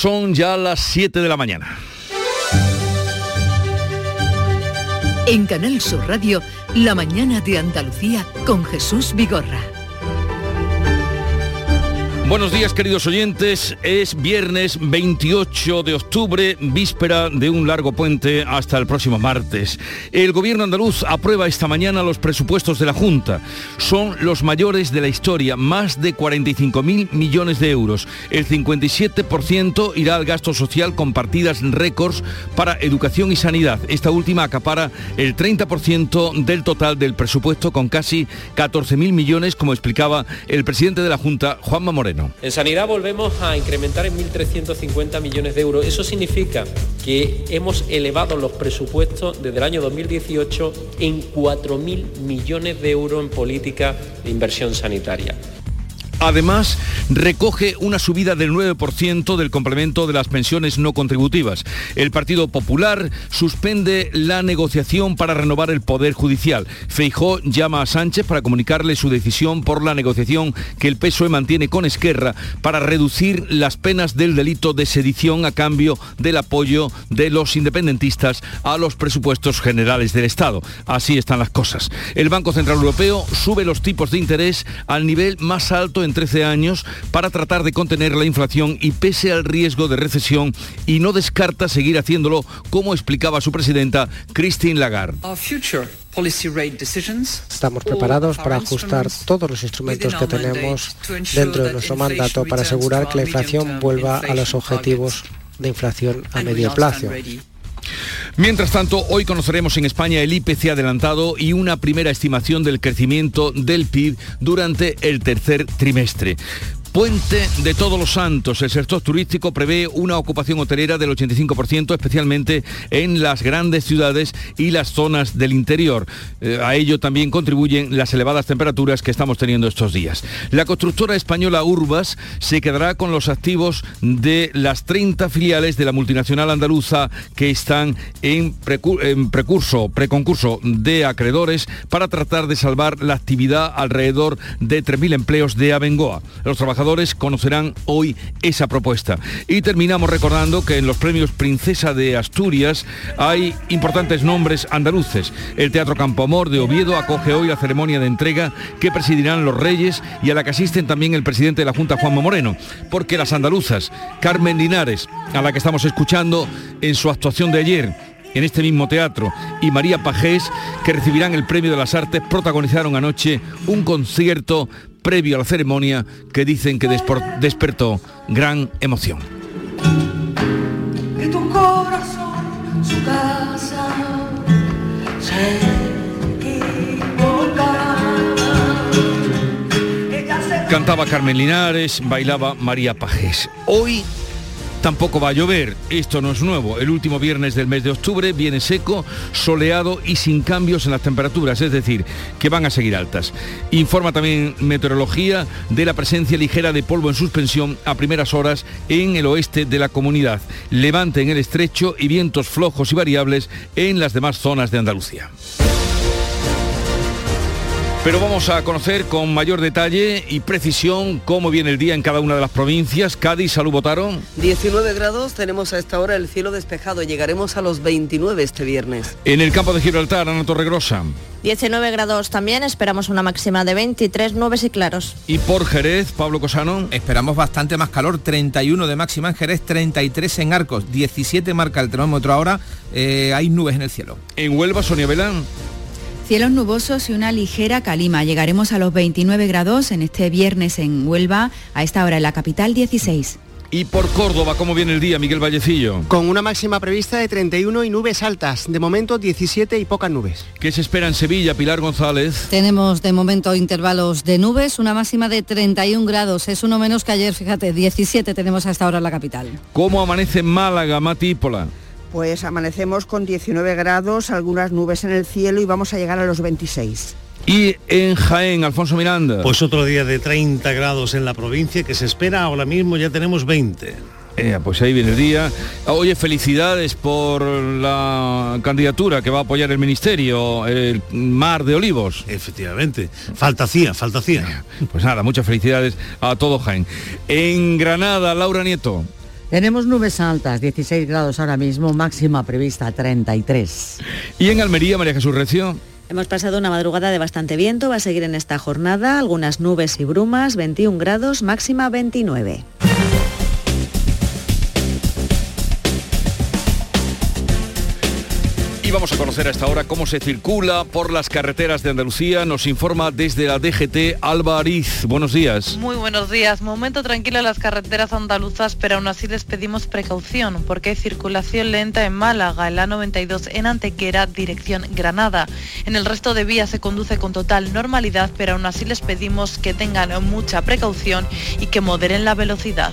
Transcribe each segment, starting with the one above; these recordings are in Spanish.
Son ya las 7 de la mañana. En Canal Sur Radio, La mañana de Andalucía con Jesús Vigorra. Buenos días queridos oyentes, es viernes 28 de octubre, víspera de un largo puente hasta el próximo martes. El gobierno andaluz aprueba esta mañana los presupuestos de la Junta. Son los mayores de la historia, más de 45 mil millones de euros. El 57% irá al gasto social con partidas récords para educación y sanidad. Esta última acapara el 30% del total del presupuesto con casi 14 mil millones, como explicaba el presidente de la Junta, Juanma Moreno. En sanidad volvemos a incrementar en 1.350 millones de euros. Eso significa que hemos elevado los presupuestos desde el año 2018 en 4.000 millones de euros en política de inversión sanitaria. Además, recoge una subida del 9% del complemento de las pensiones no contributivas. El Partido Popular suspende la negociación para renovar el Poder Judicial. Feijó llama a Sánchez para comunicarle su decisión por la negociación que el PSOE mantiene con Esquerra para reducir las penas del delito de sedición a cambio del apoyo de los independentistas a los presupuestos generales del Estado. Así están las cosas. El Banco Central Europeo sube los tipos de interés al nivel más alto en 13 años para tratar de contener la inflación y pese al riesgo de recesión y no descarta seguir haciéndolo como explicaba su presidenta Christine Lagarde. Estamos preparados para ajustar todos los instrumentos que tenemos dentro de nuestro mandato para asegurar que la inflación vuelva a los objetivos de inflación a medio plazo. Mientras tanto, hoy conoceremos en España el IPC adelantado y una primera estimación del crecimiento del PIB durante el tercer trimestre. Puente de Todos los Santos. El sector turístico prevé una ocupación hotelera del 85%, especialmente en las grandes ciudades y las zonas del interior. Eh, a ello también contribuyen las elevadas temperaturas que estamos teniendo estos días. La constructora española Urbas se quedará con los activos de las 30 filiales de la multinacional andaluza que están en, en precurso, preconcurso de acreedores para tratar de salvar la actividad alrededor de 3.000 empleos de Abengoa. Los conocerán hoy esa propuesta. Y terminamos recordando que en los premios Princesa de Asturias hay importantes nombres andaluces. El Teatro Campo Amor de Oviedo acoge hoy la ceremonia de entrega que presidirán los Reyes y a la que asisten también el presidente de la Junta, Juanma Moreno, porque las andaluzas, Carmen Linares, a la que estamos escuchando en su actuación de ayer, en este mismo teatro y María Pajés, que recibirán el Premio de las Artes, protagonizaron anoche un concierto previo a la ceremonia que dicen que despertó gran emoción. Cantaba Carmen Linares, bailaba María Pajés. Hoy Tampoco va a llover, esto no es nuevo. El último viernes del mes de octubre viene seco, soleado y sin cambios en las temperaturas, es decir, que van a seguir altas. Informa también Meteorología de la presencia ligera de polvo en suspensión a primeras horas en el oeste de la comunidad. Levante en el estrecho y vientos flojos y variables en las demás zonas de Andalucía. Pero vamos a conocer con mayor detalle y precisión cómo viene el día en cada una de las provincias. Cádiz, salud, votaron. 19 grados, tenemos a esta hora el cielo despejado. Llegaremos a los 29 este viernes. En el campo de Gibraltar, Ana Torregrosa. 19 grados también, esperamos una máxima de 23, nubes y claros. Y por Jerez, Pablo Cosano. Esperamos bastante más calor, 31 de máxima en Jerez, 33 en Arcos, 17 marca el termómetro ahora, eh, hay nubes en el cielo. En Huelva, Sonia Belán. Cielos nubosos y una ligera calima. Llegaremos a los 29 grados en este viernes en Huelva, a esta hora en la capital 16. Y por Córdoba, ¿cómo viene el día, Miguel Vallecillo? Con una máxima prevista de 31 y nubes altas. De momento 17 y pocas nubes. ¿Qué se espera en Sevilla, Pilar González? Tenemos de momento intervalos de nubes, una máxima de 31 grados. Es uno menos que ayer, fíjate, 17 tenemos hasta ahora en la capital. ¿Cómo amanece en Málaga, Matípola? Pues amanecemos con 19 grados, algunas nubes en el cielo y vamos a llegar a los 26. Y en Jaén, Alfonso Miranda. Pues otro día de 30 grados en la provincia que se espera, ahora mismo ya tenemos 20. Eh, pues ahí viene el día. Oye, felicidades por la candidatura que va a apoyar el Ministerio, el Mar de Olivos. Efectivamente, falta hacía, falta. Pues nada, muchas felicidades a todo Jaén. En Granada, Laura Nieto. Tenemos nubes altas, 16 grados ahora mismo, máxima prevista 33. ¿Y en Almería, María Jesús Recio? Hemos pasado una madrugada de bastante viento, va a seguir en esta jornada, algunas nubes y brumas, 21 grados, máxima 29. Y vamos a conocer a esta cómo se circula por las carreteras de Andalucía. Nos informa desde la DGT Alba Ariz. Buenos días. Muy buenos días. Momento tranquilo en las carreteras andaluzas, pero aún así les pedimos precaución porque hay circulación lenta en Málaga, en la 92 en Antequera, dirección Granada. En el resto de vías se conduce con total normalidad, pero aún así les pedimos que tengan mucha precaución y que moderen la velocidad.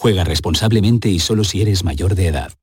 Juega responsablemente y solo si eres mayor de edad.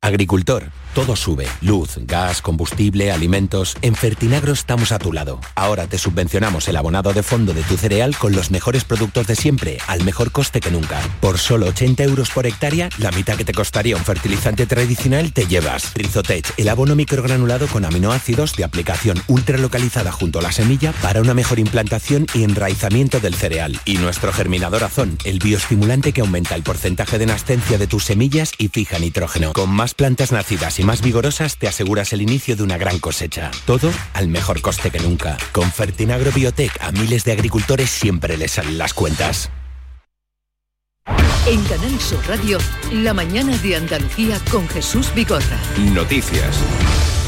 Agricultor, todo sube. Luz, gas, combustible, alimentos. En Fertinagro estamos a tu lado. Ahora te subvencionamos el abonado de fondo de tu cereal con los mejores productos de siempre, al mejor coste que nunca. Por solo 80 euros por hectárea, la mitad que te costaría un fertilizante tradicional te llevas. Rizotech, el abono microgranulado con aminoácidos de aplicación ultra localizada junto a la semilla para una mejor implantación y enraizamiento del cereal. Y nuestro germinador azón, el bioestimulante que aumenta el porcentaje de nascencia de tus semillas y fija nitrógeno. Con más plantas nacidas y más vigorosas te aseguras el inicio de una gran cosecha. Todo al mejor coste que nunca. Con Fertinagro Biotech a miles de agricultores siempre les salen las cuentas. En Canal Sur Radio, la mañana de Andalucía con Jesús Bigorra. Noticias.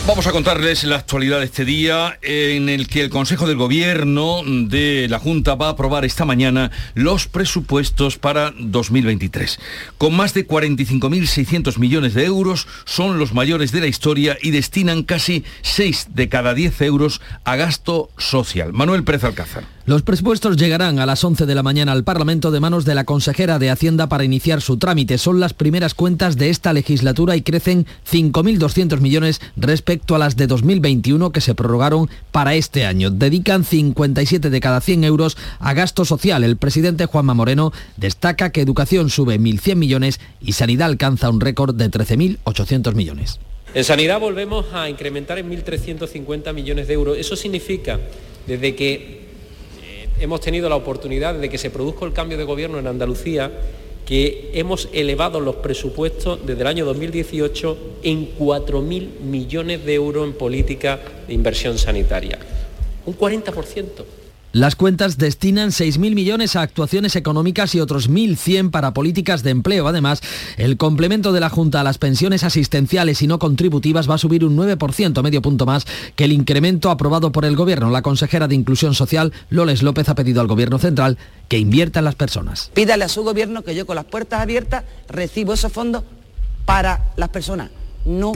Vamos a contarles la actualidad de este día en el que el Consejo del Gobierno de la Junta va a aprobar esta mañana los presupuestos para 2023. Con más de 45.600 millones de euros son los mayores de la historia y destinan casi 6 de cada 10 euros a gasto social. Manuel Pérez Alcázar. Los presupuestos llegarán a las 11 de la mañana al Parlamento de manos de la consejera de Hacienda para iniciar su trámite. Son las primeras cuentas de esta legislatura y crecen 5.200 millones respecto a las de 2021 que se prorrogaron para este año. Dedican 57 de cada 100 euros a gasto social. El presidente Juanma Moreno destaca que educación sube 1.100 millones y sanidad alcanza un récord de 13.800 millones. En sanidad volvemos a incrementar en 1.350 millones de euros. Eso significa, desde que hemos tenido la oportunidad de que se produzca el cambio de gobierno en Andalucía, que hemos elevado los presupuestos desde el año 2018 en 4.000 millones de euros en política de inversión sanitaria. Un 40%. Las cuentas destinan 6.000 millones a actuaciones económicas y otros 1.100 para políticas de empleo. Además, el complemento de la Junta a las pensiones asistenciales y no contributivas va a subir un 9%, medio punto más, que el incremento aprobado por el Gobierno. La consejera de Inclusión Social, Loles López, ha pedido al Gobierno central que invierta en las personas. Pídale a su Gobierno que yo con las puertas abiertas recibo esos fondos para las personas, no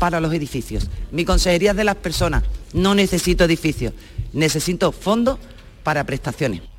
para los edificios. Mi consejería es de las personas, no necesito edificios, necesito fondos para prestaciones.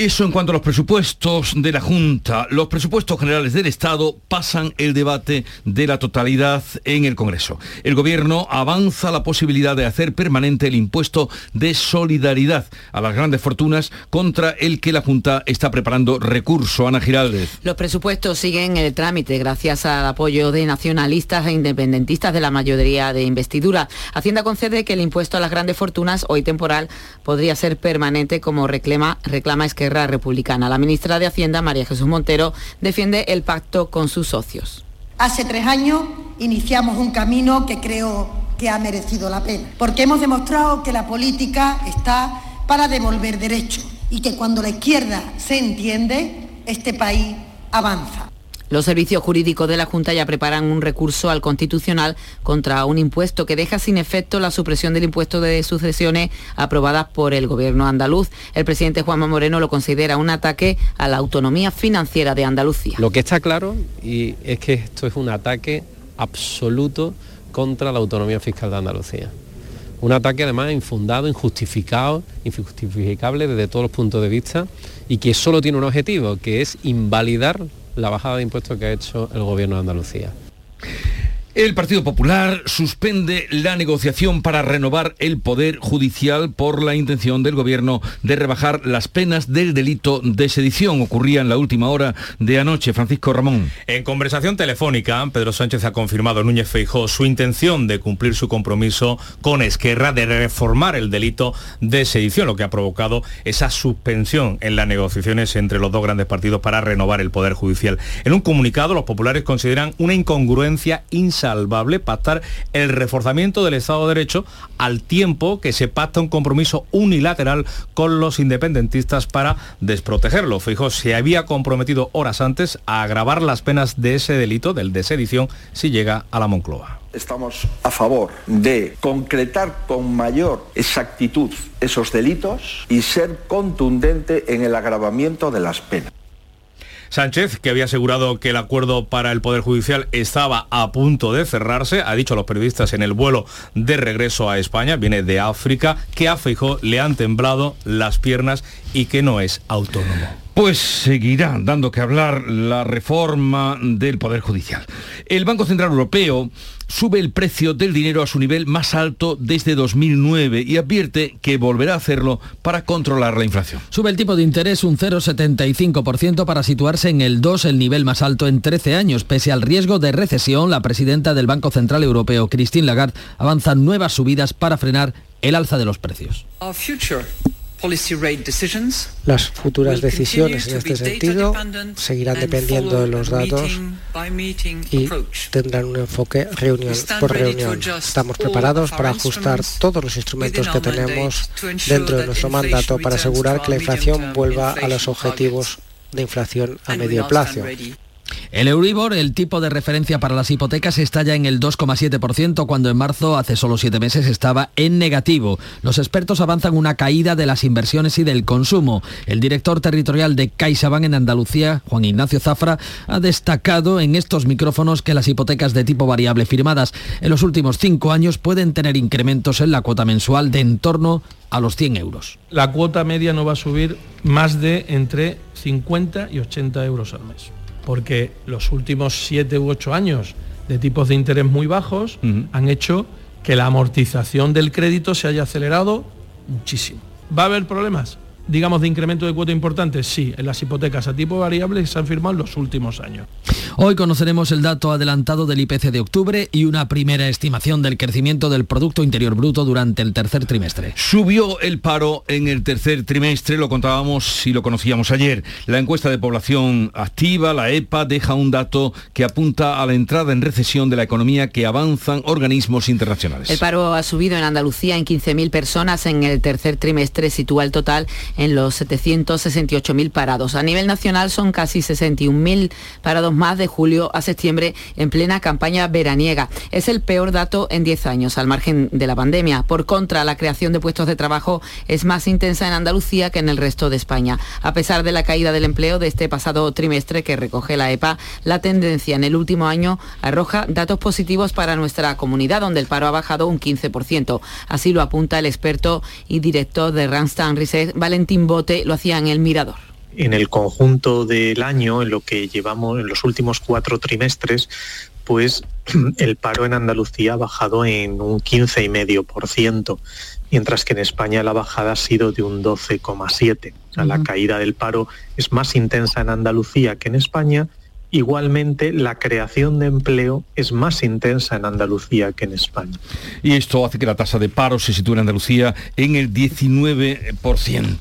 Eso en cuanto a los presupuestos de la Junta. Los presupuestos generales del Estado pasan el debate de la totalidad en el Congreso. El Gobierno avanza la posibilidad de hacer permanente el impuesto de solidaridad a las grandes fortunas contra el que la Junta está preparando recurso. Ana Giraldez. Los presupuestos siguen el trámite gracias al apoyo de nacionalistas e independentistas de la mayoría de investidura. Hacienda concede que el impuesto a las grandes fortunas, hoy temporal, podría ser permanente como reclama, reclama Republicana. La ministra de Hacienda, María Jesús Montero, defiende el pacto con sus socios. Hace tres años iniciamos un camino que creo que ha merecido la pena, porque hemos demostrado que la política está para devolver derechos y que cuando la izquierda se entiende, este país avanza. Los servicios jurídicos de la Junta ya preparan un recurso al Constitucional contra un impuesto que deja sin efecto la supresión del impuesto de sucesiones aprobada por el Gobierno andaluz. El presidente Juanma Moreno lo considera un ataque a la autonomía financiera de Andalucía. Lo que está claro y es que esto es un ataque absoluto contra la autonomía fiscal de Andalucía. Un ataque además infundado, injustificado, injustificable desde todos los puntos de vista y que solo tiene un objetivo, que es invalidar la bajada de impuestos que ha hecho el gobierno de Andalucía. El Partido Popular suspende la negociación para renovar el Poder Judicial por la intención del Gobierno de rebajar las penas del delito de sedición. Ocurría en la última hora de anoche. Francisco Ramón. En conversación telefónica, Pedro Sánchez ha confirmado a Núñez Feijó su intención de cumplir su compromiso con Esquerra de reformar el delito de sedición, lo que ha provocado esa suspensión en las negociaciones entre los dos grandes partidos para renovar el Poder Judicial. En un comunicado, los populares consideran una incongruencia salvable pactar el reforzamiento del Estado de Derecho al tiempo que se pacta un compromiso unilateral con los independentistas para desprotegerlo. Fijo, se había comprometido horas antes a agravar las penas de ese delito, del de sedición, si llega a la Moncloa. Estamos a favor de concretar con mayor exactitud esos delitos y ser contundente en el agravamiento de las penas. Sánchez, que había asegurado que el acuerdo para el Poder Judicial estaba a punto de cerrarse, ha dicho a los periodistas en el vuelo de regreso a España, viene de África, que a Feijó le han temblado las piernas y que no es autónomo. Pues seguirá dando que hablar la reforma del Poder Judicial. El Banco Central Europeo sube el precio del dinero a su nivel más alto desde 2009 y advierte que volverá a hacerlo para controlar la inflación. Sube el tipo de interés un 0,75% para situarse en el 2, el nivel más alto en 13 años. Pese al riesgo de recesión, la presidenta del Banco Central Europeo, Christine Lagarde, avanza nuevas subidas para frenar el alza de los precios. Las futuras decisiones en este sentido seguirán dependiendo de los datos y tendrán un enfoque reunión por reunión. Estamos preparados para ajustar todos los instrumentos que tenemos dentro de nuestro mandato para asegurar que la inflación vuelva a los objetivos de inflación a medio plazo. El Euribor, el tipo de referencia para las hipotecas, está ya en el 2,7% cuando en marzo, hace solo siete meses, estaba en negativo. Los expertos avanzan una caída de las inversiones y del consumo. El director territorial de CaixaBank en Andalucía, Juan Ignacio Zafra, ha destacado en estos micrófonos que las hipotecas de tipo variable firmadas en los últimos cinco años pueden tener incrementos en la cuota mensual de en torno a los 100 euros. La cuota media no va a subir más de entre 50 y 80 euros al mes porque los últimos siete u ocho años de tipos de interés muy bajos han hecho que la amortización del crédito se haya acelerado muchísimo. ¿Va a haber problemas? Digamos, de incremento de cuota importante? Sí, en las hipotecas a tipo variable se han firmado en los últimos años. Hoy conoceremos el dato adelantado del IPC de octubre y una primera estimación del crecimiento del Producto Interior Bruto durante el tercer trimestre. Subió el paro en el tercer trimestre, lo contábamos si lo conocíamos ayer. La encuesta de población activa, la EPA, deja un dato que apunta a la entrada en recesión de la economía que avanzan organismos internacionales. El paro ha subido en Andalucía en 15.000 personas en el tercer trimestre, sitúa el total en los 768.000 parados. A nivel nacional son casi 61.000 parados más de julio a septiembre en plena campaña veraniega. Es el peor dato en 10 años, al margen de la pandemia. Por contra, la creación de puestos de trabajo es más intensa en Andalucía que en el resto de España. A pesar de la caída del empleo de este pasado trimestre que recoge la EPA, la tendencia en el último año arroja datos positivos para nuestra comunidad, donde el paro ha bajado un 15%. Así lo apunta el experto y director de Randstad Research, Valentín Bote lo hacía en el Mirador. En el conjunto del año, en lo que llevamos en los últimos cuatro trimestres, pues el paro en Andalucía ha bajado en un 15,5%, mientras que en España la bajada ha sido de un 12,7%. La caída del paro es más intensa en Andalucía que en España. Igualmente, la creación de empleo es más intensa en Andalucía que en España. Y esto hace que la tasa de paro se sitúe en Andalucía en el 19%.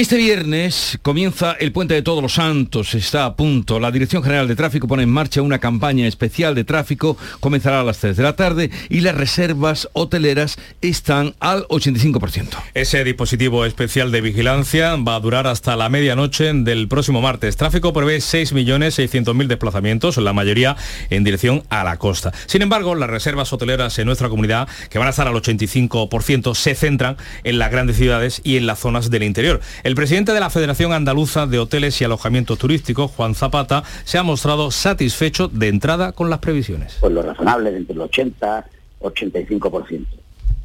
Este viernes comienza el Puente de Todos los Santos, está a punto. La Dirección General de Tráfico pone en marcha una campaña especial de tráfico, comenzará a las 3 de la tarde y las reservas hoteleras están al 85%. Ese dispositivo especial de vigilancia va a durar hasta la medianoche del próximo martes. Tráfico prevé 6.600.000 desplazamientos, la mayoría en dirección a la costa. Sin embargo, las reservas hoteleras en nuestra comunidad, que van a estar al 85%, se centran en las grandes ciudades y en las zonas del interior. Presidente de la Federación Andaluza de Hoteles y Alojamientos Turísticos, Juan Zapata, se ha mostrado satisfecho de entrada con las previsiones. Pues lo razonable, entre el 80 85%.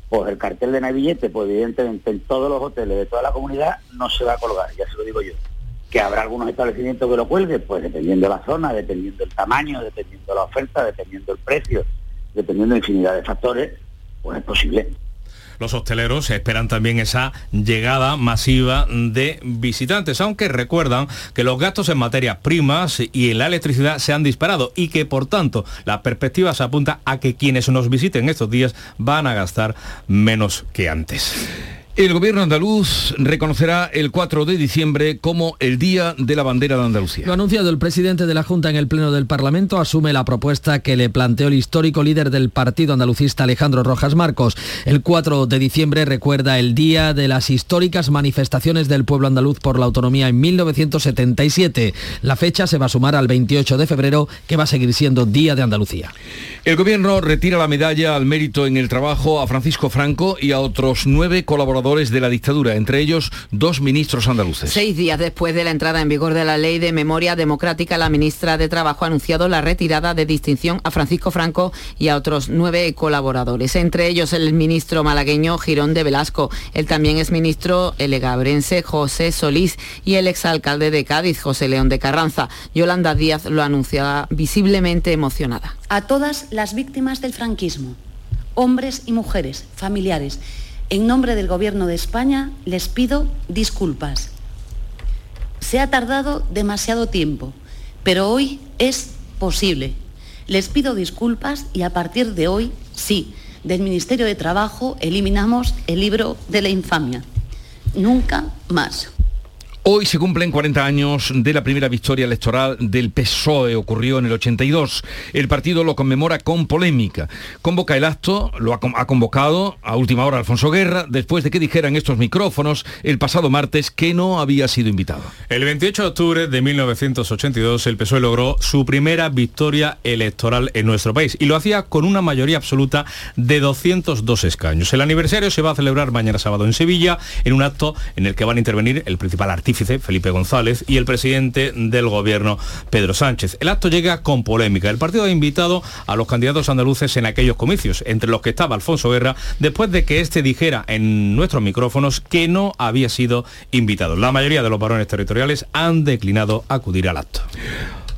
pues el cartel de Navillete, pues evidentemente en todos los hoteles de toda la comunidad no se va a colgar, ya se lo digo yo. Que habrá algunos establecimientos que lo cuelguen, pues dependiendo de la zona, dependiendo del tamaño, dependiendo de la oferta, dependiendo del precio, dependiendo de infinidad de factores, pues es posible. Los hosteleros esperan también esa llegada masiva de visitantes, aunque recuerdan que los gastos en materias primas y en la electricidad se han disparado y que por tanto la perspectiva se apunta a que quienes nos visiten estos días van a gastar menos que antes. El gobierno andaluz reconocerá el 4 de diciembre como el Día de la Bandera de Andalucía. Lo ha anunciado el presidente de la Junta en el Pleno del Parlamento, asume la propuesta que le planteó el histórico líder del partido andalucista Alejandro Rojas Marcos. El 4 de diciembre recuerda el día de las históricas manifestaciones del pueblo andaluz por la autonomía en 1977. La fecha se va a sumar al 28 de febrero, que va a seguir siendo Día de Andalucía. El gobierno retira la medalla al mérito en el trabajo a Francisco Franco y a otros nueve colaboradores de la dictadura, entre ellos dos ministros andaluces. Seis días después de la entrada en vigor de la Ley de Memoria Democrática, la ministra de Trabajo ha anunciado la retirada de distinción a Francisco Franco y a otros nueve colaboradores, entre ellos el ministro malagueño Girón de Velasco. Él también es ministro elegabrense José Solís y el exalcalde de Cádiz, José León de Carranza. Yolanda Díaz lo anunciaba visiblemente emocionada. A todas las víctimas del franquismo, hombres y mujeres, familiares, en nombre del Gobierno de España les pido disculpas. Se ha tardado demasiado tiempo, pero hoy es posible. Les pido disculpas y a partir de hoy, sí, del Ministerio de Trabajo eliminamos el libro de la infamia. Nunca más. Hoy se cumplen 40 años de la primera victoria electoral del PSOE, ocurrió en el 82. El partido lo conmemora con polémica. Convoca el acto, lo ha, convocado a última hora Alfonso Guerra, después de que dijera en estos micrófonos el pasado martes que no había sido invitado. El 28 de octubre de 1982 el PSOE logró su primera victoria electoral en nuestro país y lo hacía con una mayoría absoluta de 202 escaños. El aniversario se va a celebrar mañana sábado en Sevilla en un acto en el que van a intervenir el principal Felipe González, y el presidente del gobierno, Pedro Sánchez. El acto llega con polémica. El partido ha invitado a los candidatos andaluces en aquellos comicios, entre los que estaba Alfonso Guerra, después de que este dijera en nuestros micrófonos que no había sido invitado. La mayoría de los varones territoriales han declinado acudir al acto.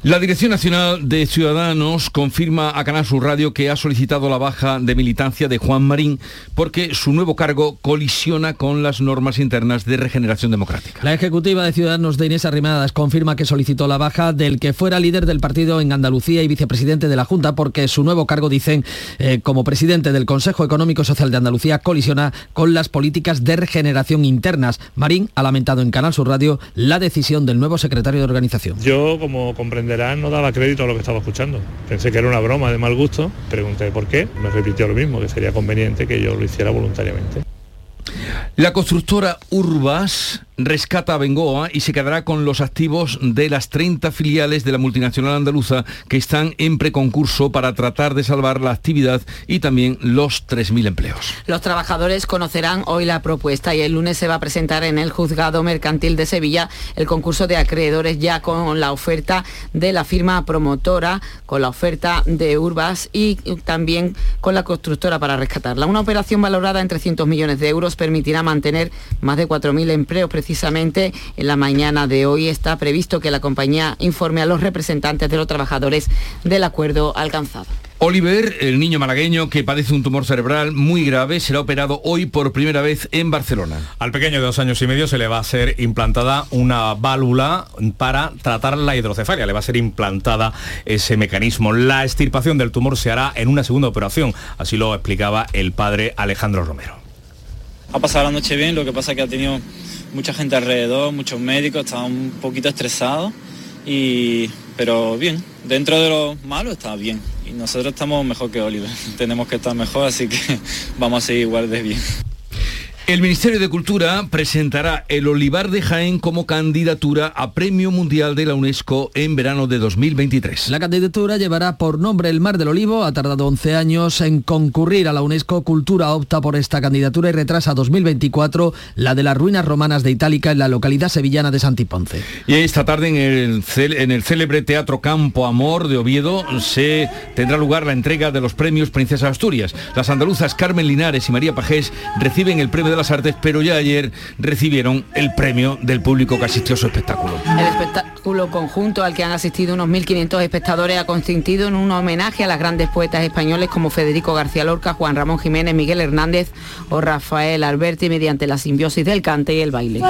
La Dirección Nacional de Ciudadanos confirma a Canal Sur Radio que ha solicitado la baja de militancia de Juan Marín porque su nuevo cargo colisiona con las normas internas de regeneración democrática. La ejecutiva de Ciudadanos de Inés Arrimadas confirma que solicitó la baja del que fuera líder del partido en Andalucía y vicepresidente de la Junta porque su nuevo cargo, dicen, eh, como presidente del Consejo Económico y Social de Andalucía, colisiona con las políticas de regeneración internas. Marín ha lamentado en Canal Sur Radio la decisión del nuevo secretario de organización. Yo, como comprenderé, no daba crédito a lo que estaba escuchando. Pensé que era una broma de mal gusto, pregunté por qué, me repitió lo mismo, que sería conveniente que yo lo hiciera voluntariamente. La constructora Urbas rescata a Bengoa y se quedará con los activos de las 30 filiales de la multinacional andaluza que están en preconcurso para tratar de salvar la actividad y también los 3.000 empleos. Los trabajadores conocerán hoy la propuesta y el lunes se va a presentar en el Juzgado Mercantil de Sevilla el concurso de acreedores ya con la oferta de la firma promotora, con la oferta de Urbas y también con la constructora para rescatarla. Una operación valorada en 300 millones de euros permitirá mantener más de 4.000 empleos precisamente en la mañana de hoy está previsto que la compañía informe a los representantes de los trabajadores del acuerdo alcanzado. Oliver, el niño malagueño que padece un tumor cerebral muy grave, será operado hoy por primera vez en Barcelona. Al pequeño de dos años y medio se le va a ser implantada una válvula para tratar la hidrocefalia. Le va a ser implantada ese mecanismo. La extirpación del tumor se hará en una segunda operación. Así lo explicaba el padre Alejandro Romero. Ha pasado la noche bien, lo que pasa es que ha tenido mucha gente alrededor, muchos médicos, estaba un poquito estresado, y, pero bien, dentro de lo malo está bien. Y nosotros estamos mejor que Oliver, tenemos que estar mejor, así que vamos a seguir igual de bien. El Ministerio de Cultura presentará el Olivar de Jaén como candidatura a Premio Mundial de la UNESCO en verano de 2023. La candidatura llevará por nombre el Mar del Olivo, ha tardado 11 años en concurrir a la UNESCO. Cultura opta por esta candidatura y retrasa 2024 la de las ruinas romanas de Itálica en la localidad sevillana de Santiponce. Y esta tarde en el, en el célebre Teatro Campo Amor de Oviedo se tendrá lugar la entrega de los premios Princesa Asturias. Las andaluzas Carmen Linares y María Pajés reciben el premio de las artes, pero ya ayer recibieron el premio del público que asistió a su espectáculo. El espectáculo conjunto al que han asistido unos 1.500 espectadores ha consistido en un homenaje a las grandes poetas españoles como Federico García Lorca, Juan Ramón Jiménez, Miguel Hernández o Rafael Alberti mediante la simbiosis del cante y el baile.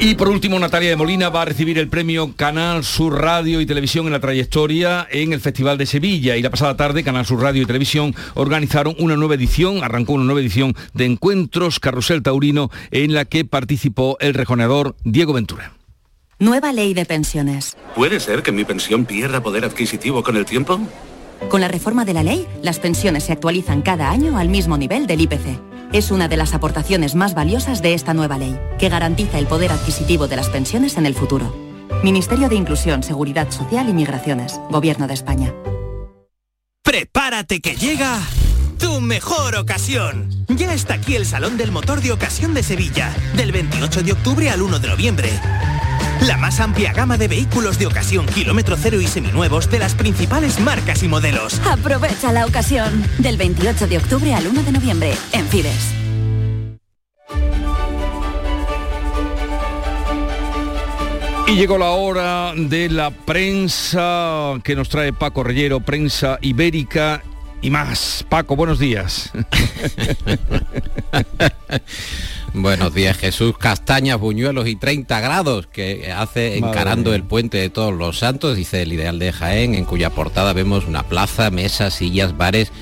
Y por último, Natalia de Molina va a recibir el premio Canal Sur Radio y Televisión en la trayectoria en el Festival de Sevilla. Y la pasada tarde, Canal Sur Radio y Televisión organizaron una nueva edición, arrancó una nueva edición de Encuentros Carrusel Taurino en la que participó el rejoneador Diego Ventura. Nueva ley de pensiones. ¿Puede ser que mi pensión pierda poder adquisitivo con el tiempo? Con la reforma de la ley, las pensiones se actualizan cada año al mismo nivel del IPC es una de las aportaciones más valiosas de esta nueva ley, que garantiza el poder adquisitivo de las pensiones en el futuro. Ministerio de Inclusión, Seguridad Social y Migraciones, Gobierno de España. Prepárate que llega tu mejor ocasión. Ya está aquí el Salón del Motor de Ocasión de Sevilla, del 28 de octubre al 1 de noviembre. La más amplia gama de vehículos de ocasión kilómetro cero y seminuevos de las principales marcas y modelos. Aprovecha la ocasión del 28 de octubre al 1 de noviembre en Fides. Y llegó la hora de la prensa que nos trae Paco Reyero, prensa ibérica y más. Paco, buenos días. Buenos días, Jesús. Castañas, buñuelos y 30 grados que hace encarando el puente de todos los santos, dice el ideal de Jaén, en cuya portada vemos una plaza, mesas, sillas, bares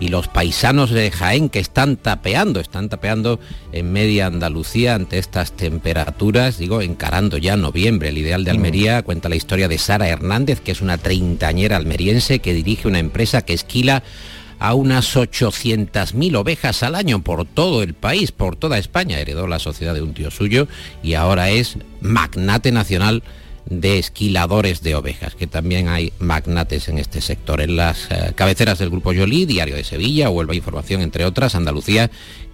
y los paisanos de Jaén que están tapeando, están tapeando en media Andalucía ante estas temperaturas, digo, encarando ya noviembre. El ideal de mm. Almería cuenta la historia de Sara Hernández, que es una treintañera almeriense que dirige una empresa que esquila a unas 800.000 ovejas al año por todo el país, por toda España. Heredó la sociedad de un tío suyo y ahora es magnate nacional de esquiladores de ovejas, que también hay magnates en este sector. En las eh, cabeceras del Grupo Yolí, Diario de Sevilla, Huelva Información, entre otras, Andalucía,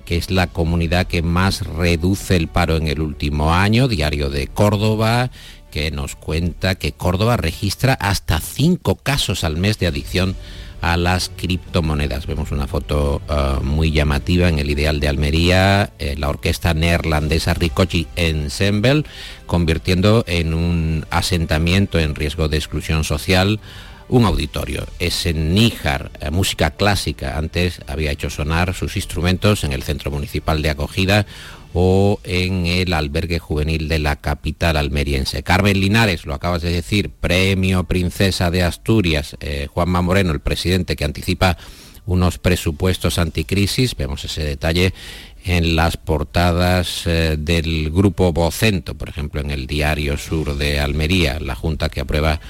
que es la comunidad que más reduce el paro en el último año, Diario de Córdoba, que nos cuenta que Córdoba registra hasta cinco casos al mes de adicción a las criptomonedas. Vemos una foto eh, muy llamativa en el Ideal de Almería, eh, la orquesta neerlandesa Ricochi Ensemble, convirtiendo en un asentamiento en riesgo de exclusión social un auditorio. Es Níjar, eh, música clásica. Antes había hecho sonar sus instrumentos en el Centro Municipal de Acogida o en el albergue juvenil de la capital almeriense. Carmen Linares, lo acabas de decir, premio Princesa de Asturias, eh, Juanma Moreno, el presidente que anticipa unos presupuestos anticrisis, vemos ese detalle en las portadas eh, del grupo Vocento, por ejemplo, en el Diario Sur de Almería, la Junta que aprueba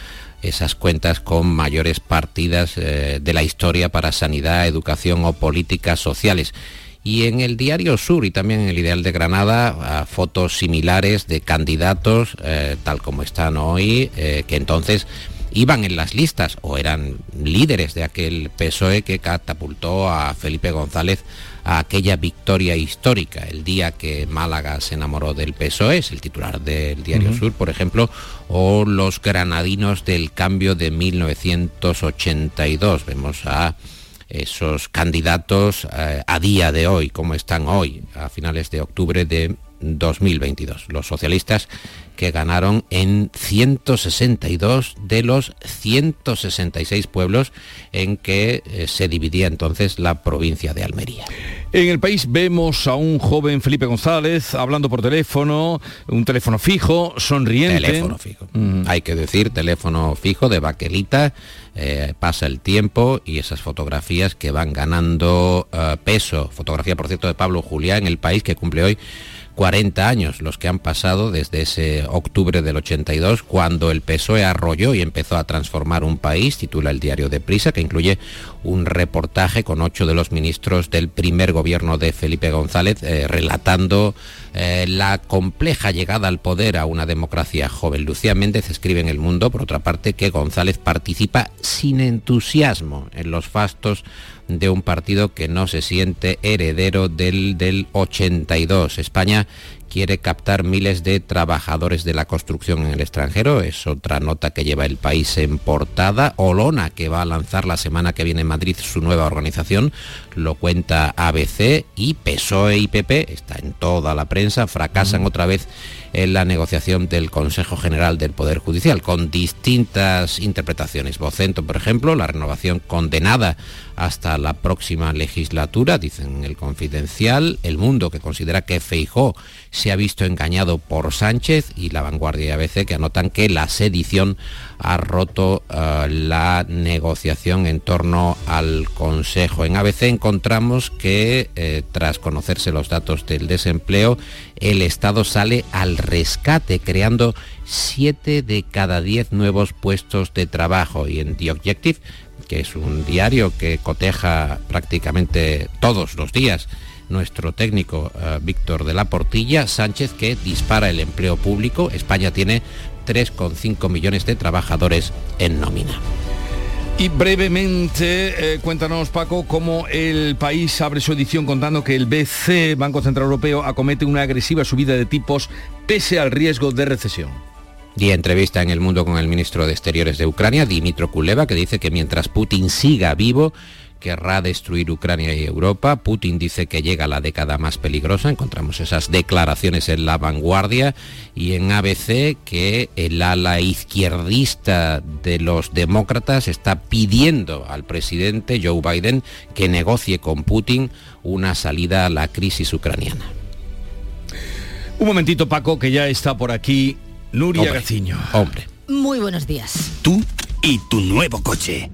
esas cuentas con mayores partidas eh, de la historia para sanidad, educación o políticas sociales y en el Diario Sur y también en el Ideal de Granada fotos similares de candidatos eh, tal como están hoy, eh, que entonces iban en las listas o eran líderes de aquel PSOE que catapultó a Felipe González a aquella victoria histórica, el día que Málaga se enamoró del PSOE, es el titular del Diario Sur, por ejemplo, o los granadinos del cambio de 1982. Vemos a esos candidatos eh, a día de hoy, como están hoy, a finales de octubre de 2022. Los socialistas que ganaron en 162 de los 166 pueblos en que eh, se dividía entonces la provincia de Almería. En el país vemos a un joven Felipe González hablando por teléfono, un teléfono fijo, sonriente. Teléfono fijo. Mm. Hay que decir teléfono fijo de baquelita. Eh, pasa el tiempo y esas fotografías que van ganando eh, peso. Fotografía, por cierto, de Pablo Julián en el país que cumple hoy 40 años los que han pasado desde ese octubre del 82, cuando el PSOE arrolló y empezó a transformar un país, titula el diario de Prisa, que incluye un reportaje con ocho de los ministros del primer gobierno de Felipe González, eh, relatando eh, la compleja llegada al poder a una democracia joven. Lucía Méndez escribe en El Mundo, por otra parte, que González participa sin entusiasmo en los fastos de un partido que no se siente heredero del, del 82. España quiere captar miles de trabajadores de la construcción en el extranjero. Es otra nota que lleva el país en portada. Olona, que va a lanzar la semana que viene en Madrid su nueva organización, lo cuenta ABC y PSOE y PP, está en toda la prensa, fracasan otra vez en la negociación del Consejo General del Poder Judicial, con distintas interpretaciones. Vocento, por ejemplo, la renovación condenada hasta la próxima legislatura, dicen el confidencial, el mundo que considera que Feijó se ha visto engañado por Sánchez y la vanguardia de ABC que anotan que la sedición ha roto eh, la negociación en torno al Consejo. En ABC encontramos que eh, tras conocerse los datos del desempleo, el Estado sale al rescate creando 7 de cada 10 nuevos puestos de trabajo y en The Objective que es un diario que coteja prácticamente todos los días nuestro técnico eh, Víctor de la Portilla, Sánchez que dispara el empleo público. España tiene 3,5 millones de trabajadores en nómina. Y brevemente, eh, cuéntanos Paco, cómo el país abre su edición contando que el BC, Banco Central Europeo, acomete una agresiva subida de tipos pese al riesgo de recesión. Y entrevista en El Mundo con el ministro de Exteriores de Ucrania, Dimitro Kuleva, que dice que mientras Putin siga vivo, querrá destruir Ucrania y Europa. Putin dice que llega la década más peligrosa. Encontramos esas declaraciones en la vanguardia y en ABC que el ala izquierdista de los demócratas está pidiendo al presidente Joe Biden que negocie con Putin una salida a la crisis ucraniana. Un momentito Paco, que ya está por aquí Nuria Hombre, Gaciño. Hombre. Muy buenos días. Tú y tu nuevo coche.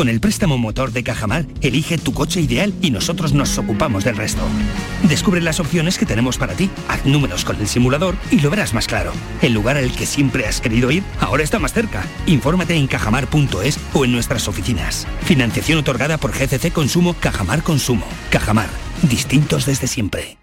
Con el préstamo motor de Cajamar, elige tu coche ideal y nosotros nos ocupamos del resto. Descubre las opciones que tenemos para ti, haz números con el simulador y lo verás más claro. El lugar al que siempre has querido ir ahora está más cerca. Infórmate en cajamar.es o en nuestras oficinas. Financiación otorgada por GCC Consumo Cajamar Consumo. Cajamar, distintos desde siempre.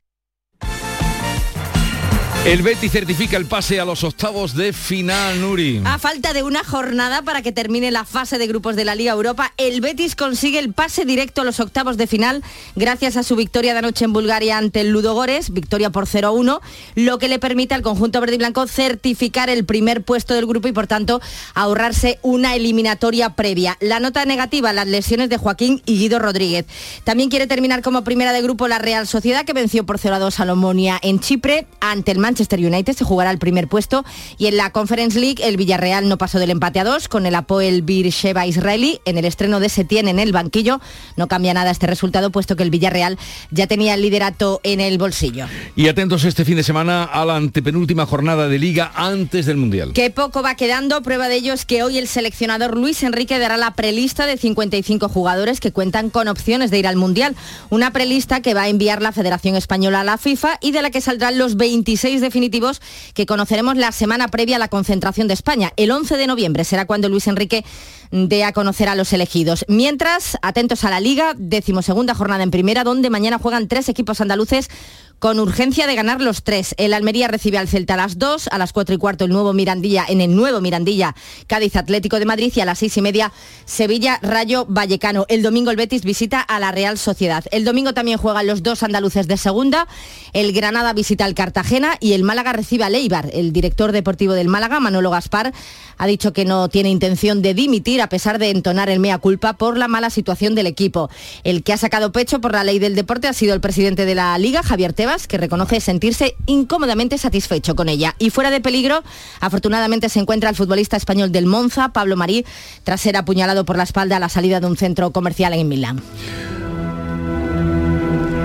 El Betis certifica el pase a los octavos de final, Nuri. A falta de una jornada para que termine la fase de grupos de la Liga Europa, el Betis consigue el pase directo a los octavos de final gracias a su victoria de anoche en Bulgaria ante el Ludogores, victoria por 0-1, lo que le permite al conjunto verde y blanco certificar el primer puesto del grupo y por tanto ahorrarse una eliminatoria previa. La nota negativa, las lesiones de Joaquín y Guido Rodríguez. También quiere terminar como primera de grupo la Real Sociedad que venció por 0-2 a Lomonia en Chipre ante el Manchester Manchester United se jugará el primer puesto y en la Conference League el Villarreal no pasó del empate a dos con el Apoel Beersheba israelí en el estreno de Setién en el banquillo. No cambia nada este resultado puesto que el Villarreal ya tenía el liderato en el bolsillo. Y atentos este fin de semana a la antepenúltima jornada de liga antes del Mundial. Que poco va quedando, prueba de ello es que hoy el seleccionador Luis Enrique dará la prelista de 55 jugadores que cuentan con opciones de ir al Mundial. Una prelista que va a enviar la Federación Española a la FIFA y de la que saldrán los 26 definitivos que conoceremos la semana previa a la concentración de España. El 11 de noviembre será cuando Luis Enrique dé a conocer a los elegidos. Mientras, atentos a la Liga, decimosegunda jornada en primera, donde mañana juegan tres equipos andaluces con urgencia de ganar los tres. El Almería recibe al Celta a las 2, a las 4 y cuarto el nuevo Mirandilla, en el nuevo Mirandilla, Cádiz Atlético de Madrid y a las 6 y media Sevilla Rayo Vallecano. El domingo el Betis visita a la Real Sociedad. El domingo también juegan los dos andaluces de segunda, el Granada visita al Cartagena y el Málaga recibe a Leibar. El director deportivo del Málaga, Manolo Gaspar, ha dicho que no tiene intención de dimitir a pesar de entonar el mea culpa por la mala situación del equipo. El que ha sacado pecho por la ley del deporte ha sido el presidente de la Liga, Javier Tebas, que reconoce sentirse incómodamente satisfecho con ella. Y fuera de peligro, afortunadamente se encuentra el futbolista español del Monza, Pablo Marí, tras ser apuñalado por la espalda a la salida de un centro comercial en Milán.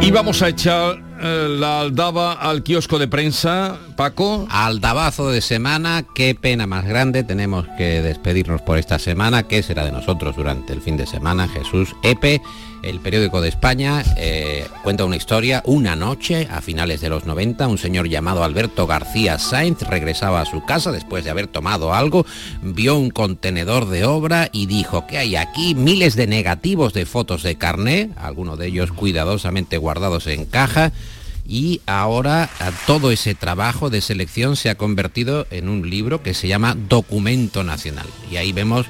Y vamos a echar eh, la aldaba al kiosco de prensa. Paco. Aldabazo de semana, qué pena más grande. Tenemos que despedirnos por esta semana. ¿Qué será de nosotros durante el fin de semana? Jesús Epe el periódico de España eh, cuenta una historia. Una noche, a finales de los 90, un señor llamado Alberto García Sainz regresaba a su casa después de haber tomado algo, vio un contenedor de obra y dijo que hay aquí miles de negativos de fotos de carné, algunos de ellos cuidadosamente guardados en caja, y ahora todo ese trabajo de selección se ha convertido en un libro que se llama Documento Nacional. Y ahí vemos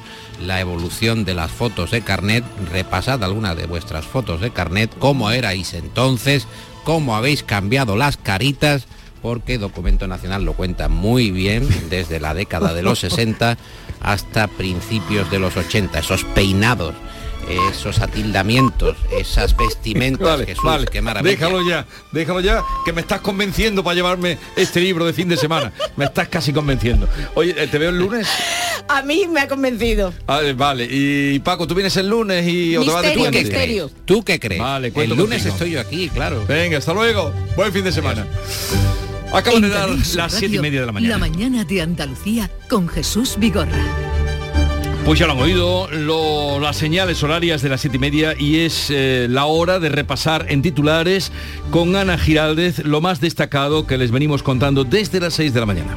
la evolución de las fotos de carnet, repasad algunas de vuestras fotos de carnet, cómo erais entonces, cómo habéis cambiado las caritas, porque Documento Nacional lo cuenta muy bien desde la década de los 60 hasta principios de los 80, esos peinados esos atildamientos, esas vestimentas, Jesús, vale. qué maravilla. Déjalo ya, déjalo ya, que me estás convenciendo para llevarme este libro de fin de semana. Me estás casi convenciendo. Oye, ¿te veo el lunes? A mí me ha convencido. Ah, vale, y Paco, tú vienes el lunes y o te vas de ¿Tú qué crees? ¿Tú qué crees? Vale, el lunes estoy yo aquí, claro. Venga, hasta luego. Buen fin de semana. Acabo de dar las siete y media de la mañana. La mañana de Andalucía con Jesús Vigorra. Pues ya lo han oído, las señales horarias de las siete y media y es eh, la hora de repasar en titulares con Ana Giraldez lo más destacado que les venimos contando desde las 6 de la mañana.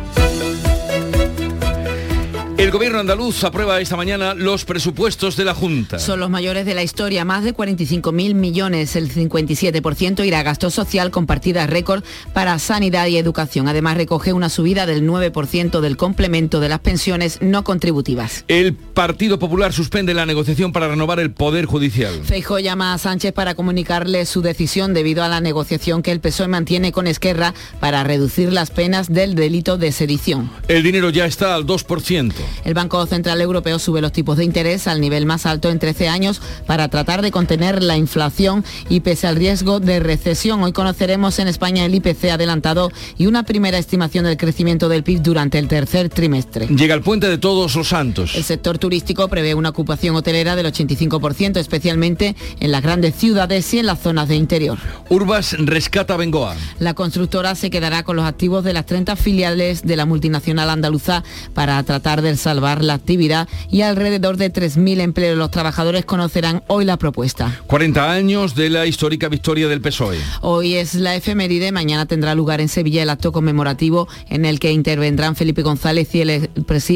El gobierno andaluz aprueba esta mañana los presupuestos de la Junta. Son los mayores de la historia, más de 45.000 millones, el 57% irá a gasto social con partidas récord para sanidad y educación. Además recoge una subida del 9% del complemento de las pensiones no contributivas. El Partido Popular suspende la negociación para renovar el Poder Judicial. Feijóo llama a Sánchez para comunicarle su decisión debido a la negociación que el PSOE mantiene con Esquerra para reducir las penas del delito de sedición. El dinero ya está al 2%. El Banco Central Europeo sube los tipos de interés al nivel más alto en 13 años para tratar de contener la inflación y pese al riesgo de recesión. Hoy conoceremos en España el IPC adelantado y una primera estimación del crecimiento del PIB durante el tercer trimestre. Llega el puente de todos los santos. El sector turístico prevé una ocupación hotelera del 85%, especialmente en las grandes ciudades y en las zonas de interior. Urbas rescata Bengoa. La constructora se quedará con los activos de las 30 filiales de la multinacional andaluza para tratar de salvar la actividad y alrededor de 3.000 empleos. Los trabajadores conocerán hoy la propuesta. 40 años de la histórica victoria del PSOE. Hoy es la efeméride, mañana tendrá lugar en Sevilla el acto conmemorativo en el que intervendrán Felipe González y el,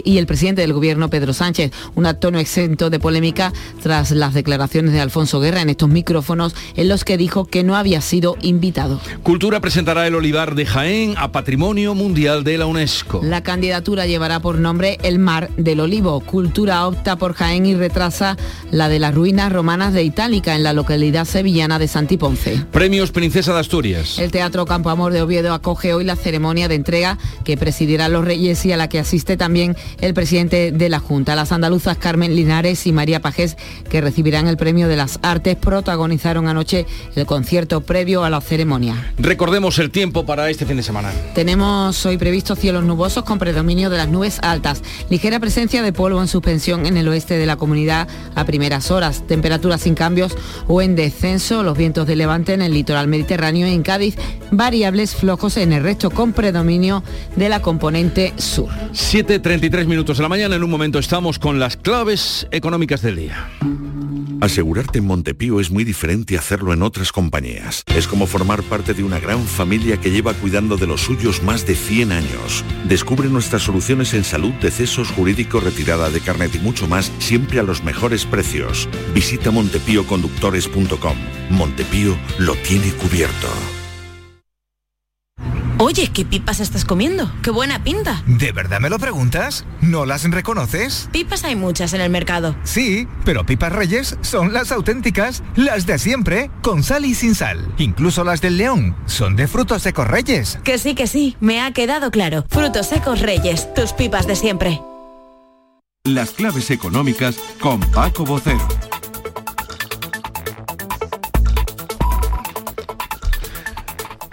y el presidente del gobierno Pedro Sánchez. Un acto no exento de polémica tras las declaraciones de Alfonso Guerra en estos micrófonos en los que dijo que no había sido invitado. Cultura presentará el olivar de Jaén a Patrimonio Mundial de la UNESCO. La candidatura llevará por nombre el mar del olivo. Cultura opta por Jaén y retrasa la de las ruinas romanas de Itálica en la localidad sevillana de Santiponce. Premios Princesa de Asturias. El Teatro Campo Amor de Oviedo acoge hoy la ceremonia de entrega que presidirán los Reyes y a la que asiste también el presidente de la Junta. Las andaluzas Carmen Linares y María Pajés, que recibirán el Premio de las Artes, protagonizaron anoche el concierto previo a la ceremonia. Recordemos el tiempo para este fin de semana. Tenemos hoy previsto cielos nubosos con predominio de las nubes altas, ligera presencia de polvo en suspensión en el oeste de la comunidad a primeras horas, temperaturas sin cambios o en descenso, los vientos de levante en el litoral mediterráneo y en Cádiz, variables flojos en el resto con predominio de la componente sur. 7.33 minutos de la mañana, en un momento estamos con las claves económicas del día. Asegurarte en Montepío es muy diferente a hacerlo en otras compañías. Es como formar parte de una gran familia que lleva cuidando de los suyos más de 100 años. Descubre nuestras soluciones en salud, decesos, jurídico, retirada de carnet y mucho más, siempre a los mejores precios. Visita montepíoconductores.com. Montepío lo tiene cubierto. Oye, ¿qué pipas estás comiendo? ¡Qué buena pinta! ¿De verdad me lo preguntas? ¿No las reconoces? Pipas hay muchas en el mercado. Sí, pero pipas reyes son las auténticas, las de siempre, con sal y sin sal. Incluso las del león son de frutos secos reyes. Que sí, que sí, me ha quedado claro. Frutos secos reyes, tus pipas de siempre. Las claves económicas con Paco Bocero.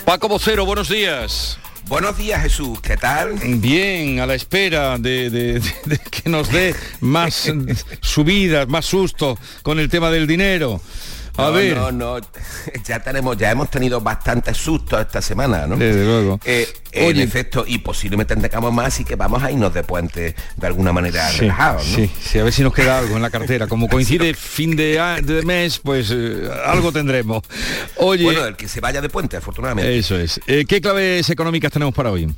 Paco Vocero, buenos días. Buenos días Jesús, ¿qué tal? Bien, a la espera de, de- de que nos dé más subidas, más susto con el tema del dinero. A No, ver. No, no, ya tenemos, ya hemos tenido bastantes sustos esta semana, ¿no? Desde luego. Eh, en efecto, y posiblemente tengamos más, así que vamos a irnos de puente de alguna manera Sí, relajados, ¿no? sí, sí, a ver si nos queda algo en la cartera. Como coincide fin de mes, pues eh, algo tendremos. Oye, Bueno, el que se vaya de puente, afortunadamente. eso es. Eh, ¿Qué claves económicas tenemos para hoy?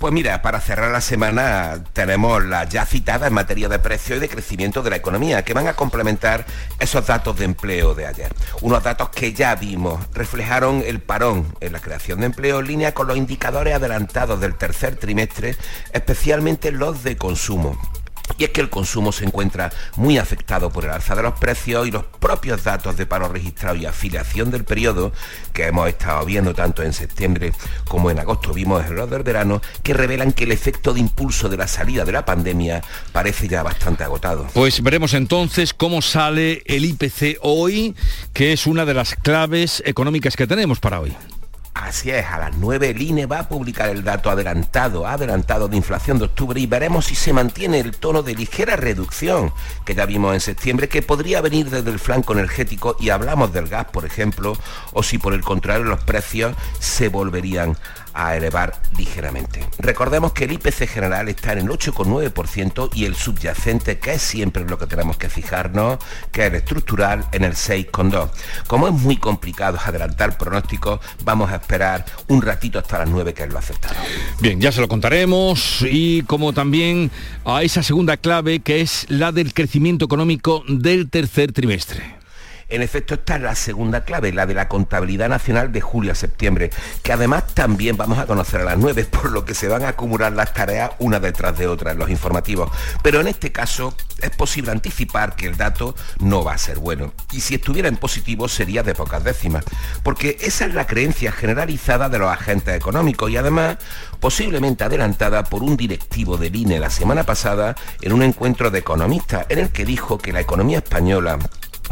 Pues mira, para cerrar la semana tenemos la ya citada en materia de precio y de crecimiento de la economía, que van a complementar esos datos de empleo de ayer. Unos datos que ya vimos reflejaron el parón en la creación de empleo en línea con los indicadores adelantados del tercer trimestre, especialmente los de consumo. Y es que el consumo se encuentra muy afectado por el alza de los precios y los propios datos de paro registrado y afiliación del periodo que hemos estado viendo tanto en septiembre como en agosto vimos en los del verano que revelan que el efecto de impulso de la salida de la pandemia parece ya bastante agotado. Pues veremos entonces cómo sale el IPC hoy, que es una de las claves económicas que tenemos para hoy. Así es, a las 9 el INE va a publicar el dato adelantado, adelantado de inflación de octubre y veremos si se mantiene el tono de ligera reducción que ya vimos en septiembre, que podría venir desde el flanco energético y hablamos del gas, por ejemplo, o si por el contrario los precios se volverían a elevar ligeramente. Recordemos que el IPC general está en el 8,9% y el subyacente, que es siempre lo que tenemos que fijarnos, que es el estructural, en el 6,2%. Como es muy complicado adelantar pronósticos, vamos a esperar un ratito hasta las 9 que es lo aceptado. Bien, ya se lo contaremos y como también a esa segunda clave que es la del crecimiento económico del tercer trimestre. En efecto, esta es la segunda clave, la de la contabilidad nacional de julio a septiembre, que además también vamos a conocer a las 9, por lo que se van a acumular las tareas una detrás de otra en los informativos. Pero en este caso es posible anticipar que el dato no va a ser bueno. Y si estuviera en positivo sería de pocas décimas, porque esa es la creencia generalizada de los agentes económicos y además posiblemente adelantada por un directivo del INE la semana pasada en un encuentro de economistas en el que dijo que la economía española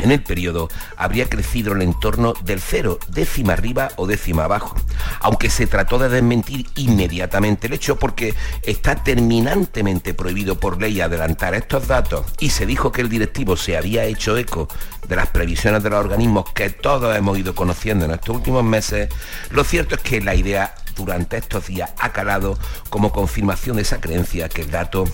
en el periodo habría crecido el entorno del cero, décima arriba o décima abajo, aunque se trató de desmentir inmediatamente el hecho porque está terminantemente prohibido por ley adelantar estos datos. Y se dijo que el directivo se había hecho eco de las previsiones de los organismos que todos hemos ido conociendo en estos últimos meses, lo cierto es que la idea durante estos días ha calado como confirmación de esa creencia que el dato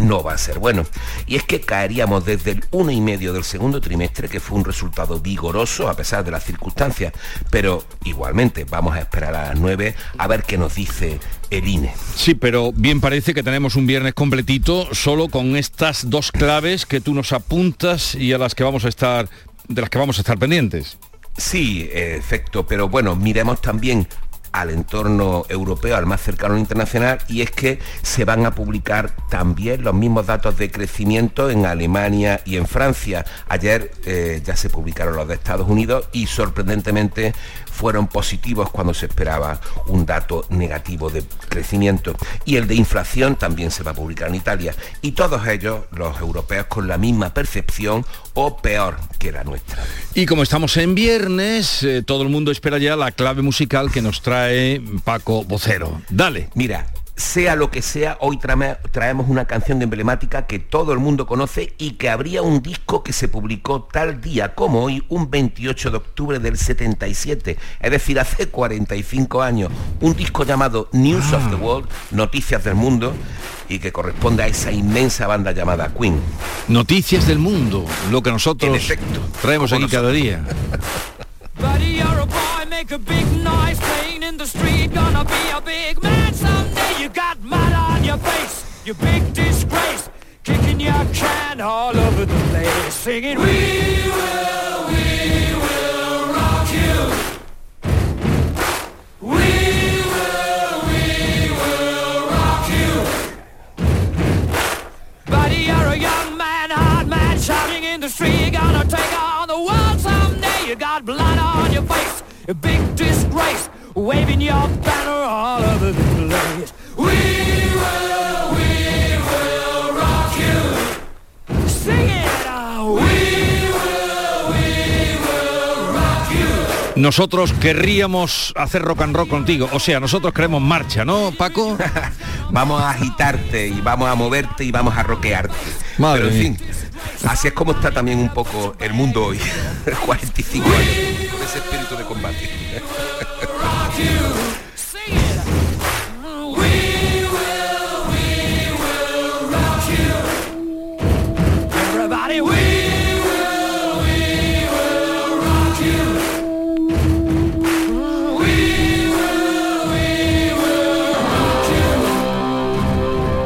no va a ser bueno. Y es que caeríamos desde el 1,5 del segundo trimestre, que fue un resultado vigoroso a pesar de las circunstancias, pero igualmente vamos a esperar a las 9 a ver qué nos dice el INE. Sí, pero bien parece que tenemos un viernes completito solo con estas dos claves que tú nos apuntas y a las que vamos a estar de las que vamos a estar pendientes. Sí, efecto, pero bueno, miremos también al entorno europeo, al más cercano internacional, y es que se van a publicar también los mismos datos de crecimiento en Alemania y en Francia. Ayer eh, ya se publicaron los de Estados Unidos y sorprendentemente fueron positivos cuando se esperaba un dato negativo de crecimiento. Y el de inflación también se va a publicar en Italia. Y todos ellos, los europeos, con la misma percepción o peor que la nuestra. Y como estamos en viernes, eh, todo el mundo espera ya la clave musical que nos trae Paco Vocero. Dale. Mira, sea lo que sea, hoy trae- traemos una canción emblemática que todo el mundo conoce y que habría un disco que se publicó tal día como hoy, un 28 de octubre del 77, es decir, hace 45 años, un disco llamado News of the World, Noticias del Mundo, y que corresponde a esa inmensa banda llamada Queen. Noticias del mundo, lo que nosotros En efecto, traemos aquí cada día. Buddy, you're a boy, make a big noise playing in the street. Gonna be a big man someday. You got mud on your face, you big disgrace. Kicking your can all over the place, singing, We will, we will rock you. We will, we will rock you. Buddy, you're a young man, hard man, shouting in the street. You're gonna take on the world someday. You got blood on your face, a big disgrace, waving your banner all over the place. We will, we will rock you. Sing it out. We will, we will rock you. Nosotros querríamos hacer rock and roll contigo, o sea, nosotros queremos marcha, ¿no, Paco? vamos a agitarte y vamos a moverte y vamos a roquearte. Madre Pero en mía. fin, Así es como está también un poco el mundo hoy, 45 años, con ese espíritu de combate.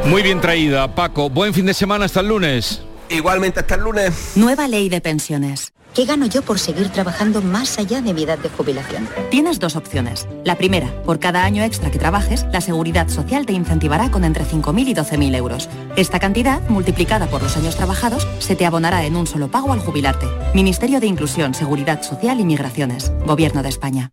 Muy bien traída, Paco. Buen fin de semana hasta el lunes. Igualmente hasta el lunes. Nueva ley de pensiones. ¿Qué gano yo por seguir trabajando más allá de mi edad de jubilación? Tienes dos opciones. La primera, por cada año extra que trabajes, la Seguridad Social te incentivará con entre 5.000 y 12.000 euros. Esta cantidad, multiplicada por los años trabajados, se te abonará en un solo pago al jubilarte. Ministerio de Inclusión, Seguridad Social y Migraciones. Gobierno de España.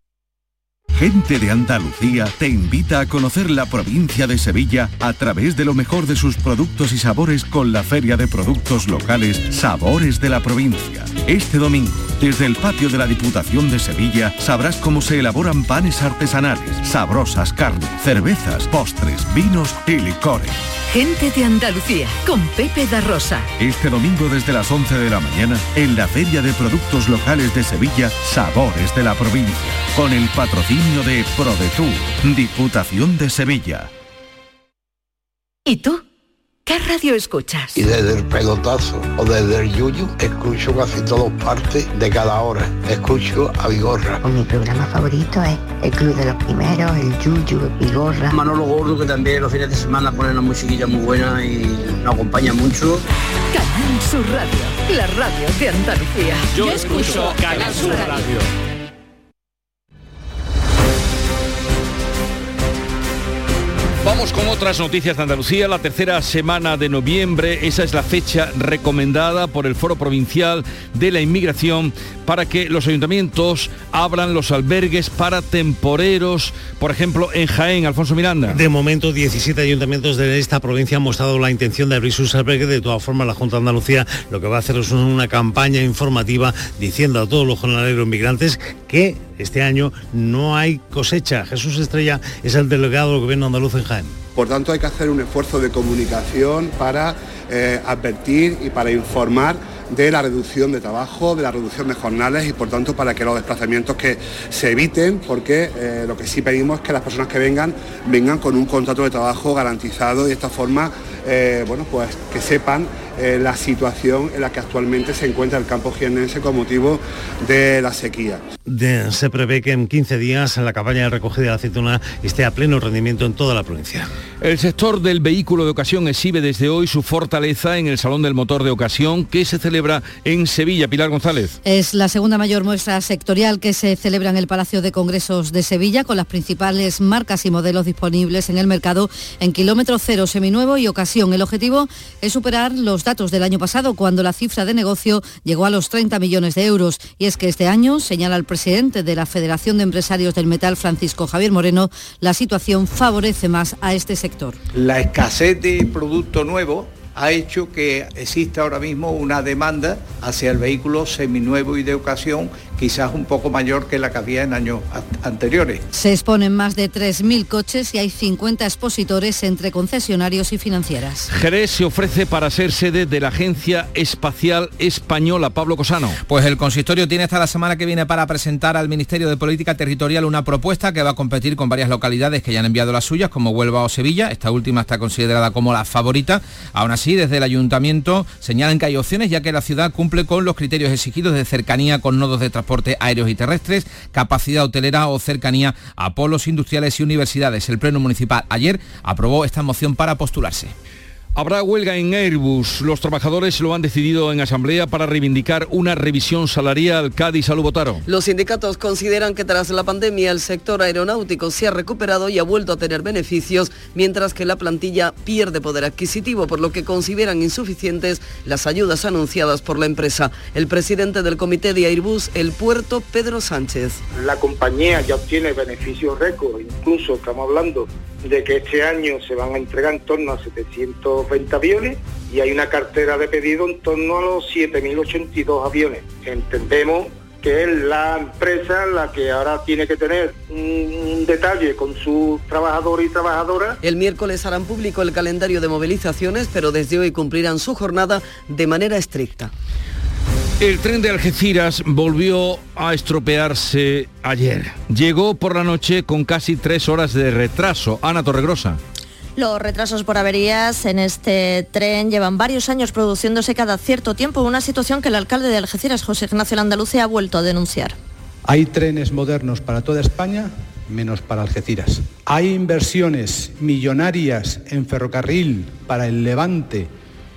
Gente de Andalucía te invita a conocer la provincia de Sevilla a través de lo mejor de sus productos y sabores con la Feria de Productos Locales Sabores de la Provincia. Este domingo, desde el patio de la Diputación de Sevilla, sabrás cómo se elaboran panes artesanales, sabrosas carnes, cervezas, postres, vinos y licores. Gente de Andalucía, con Pepe da Rosa. Este domingo desde las 11 de la mañana, en la Feria de Productos Locales de Sevilla, Sabores de la Provincia, con el patrocinio de ProDetour, Diputación de Sevilla. ¿Y tú? ¿Qué radio escuchas? Y desde el pelotazo o desde el yuyu, escucho casi todas partes de cada hora. Escucho a Vigorra. Mi programa favorito es El Club de los Primeros, el Yuyu, Vigorra. Manolo Gordo, que también los fines de semana pone una musiquilla muy buena y nos acompaña mucho. Canal Sur Radio, la radio de Andalucía. Yo escucho Canal Sur Radio. Vamos con otras noticias de Andalucía. La tercera semana de noviembre, esa es la fecha recomendada por el Foro Provincial de la Inmigración para que los ayuntamientos abran los albergues para temporeros, por ejemplo, en Jaén, Alfonso Miranda. De momento, 17 ayuntamientos de esta provincia han mostrado la intención de abrir sus albergues. De todas formas, la Junta de Andalucía lo que va a hacer es una campaña informativa diciendo a todos los jornaleros migrantes que este año no hay cosecha. Jesús Estrella es el delegado del gobierno andaluz en Jaén. Por tanto, hay que hacer un esfuerzo de comunicación para eh, advertir y para informar de la reducción de trabajo, de la reducción de jornales y por tanto para que los desplazamientos que se eviten, porque eh, lo que sí pedimos es que las personas que vengan vengan con un contrato de trabajo garantizado y de esta forma, eh, bueno, pues que sepan eh, la situación en la que actualmente se encuentra el campo jiennense con motivo de la sequía. De- se prevé que en 15 días la campaña de recogida de la aceituna esté a pleno rendimiento en toda la provincia. El sector del vehículo de ocasión exhibe desde hoy su fortaleza en el Salón del Motor de Ocasión que se celebra en Sevilla. Pilar González. Es la segunda mayor muestra sectorial que se celebra en el Palacio de Congresos de Sevilla, con las principales marcas y modelos disponibles en el mercado en kilómetro cero, seminuevo y ocasión. El objetivo es superar los datos del año pasado, cuando la cifra de negocio llegó a los 30 millones de euros. Y es que este año, señala el presidente de la Federación de Empresarios del Metal, Francisco Javier Moreno, la situación favorece más a este sector. La escasez de producto nuevo ha hecho que exista ahora mismo una demanda hacia el vehículo seminuevo y de ocasión quizás un poco mayor que la que había en años anteriores. Se exponen más de 3.000 coches y hay 50 expositores entre concesionarios y financieras. Jerez se ofrece para ser sede de la Agencia Espacial Española. Pablo Cosano. Pues el consistorio tiene hasta la semana que viene para presentar al Ministerio de Política Territorial una propuesta que va a competir con varias localidades que ya han enviado las suyas, como Huelva o Sevilla. Esta última está considerada como la favorita. Aún así, desde el ayuntamiento señalan que hay opciones ya que la ciudad cumple con los criterios exigidos de cercanía con nodos de transporte aéreos y terrestres, capacidad hotelera o cercanía a polos industriales y universidades. El Pleno Municipal ayer aprobó esta moción para postularse. Habrá huelga en Airbus. Los trabajadores lo han decidido en asamblea para reivindicar una revisión salarial. Cádiz, Salud Botaro. Los sindicatos consideran que tras la pandemia el sector aeronáutico se ha recuperado y ha vuelto a tener beneficios, mientras que la plantilla pierde poder adquisitivo, por lo que consideran insuficientes las ayudas anunciadas por la empresa. El presidente del comité de Airbus, el puerto, Pedro Sánchez. La compañía ya obtiene beneficios récord, incluso estamos hablando de que este año se van a entregar en torno a 720 aviones y hay una cartera de pedido en torno a los 7.082 aviones. Entendemos que es la empresa la que ahora tiene que tener un detalle con sus trabajadores y trabajadoras. El miércoles harán público el calendario de movilizaciones, pero desde hoy cumplirán su jornada de manera estricta. El tren de Algeciras volvió a estropearse ayer. Llegó por la noche con casi tres horas de retraso. Ana Torregrosa. Los retrasos por averías en este tren llevan varios años produciéndose cada cierto tiempo, una situación que el alcalde de Algeciras, José Ignacio Landaluce, ha vuelto a denunciar. Hay trenes modernos para toda España, menos para Algeciras. Hay inversiones millonarias en ferrocarril para el Levante,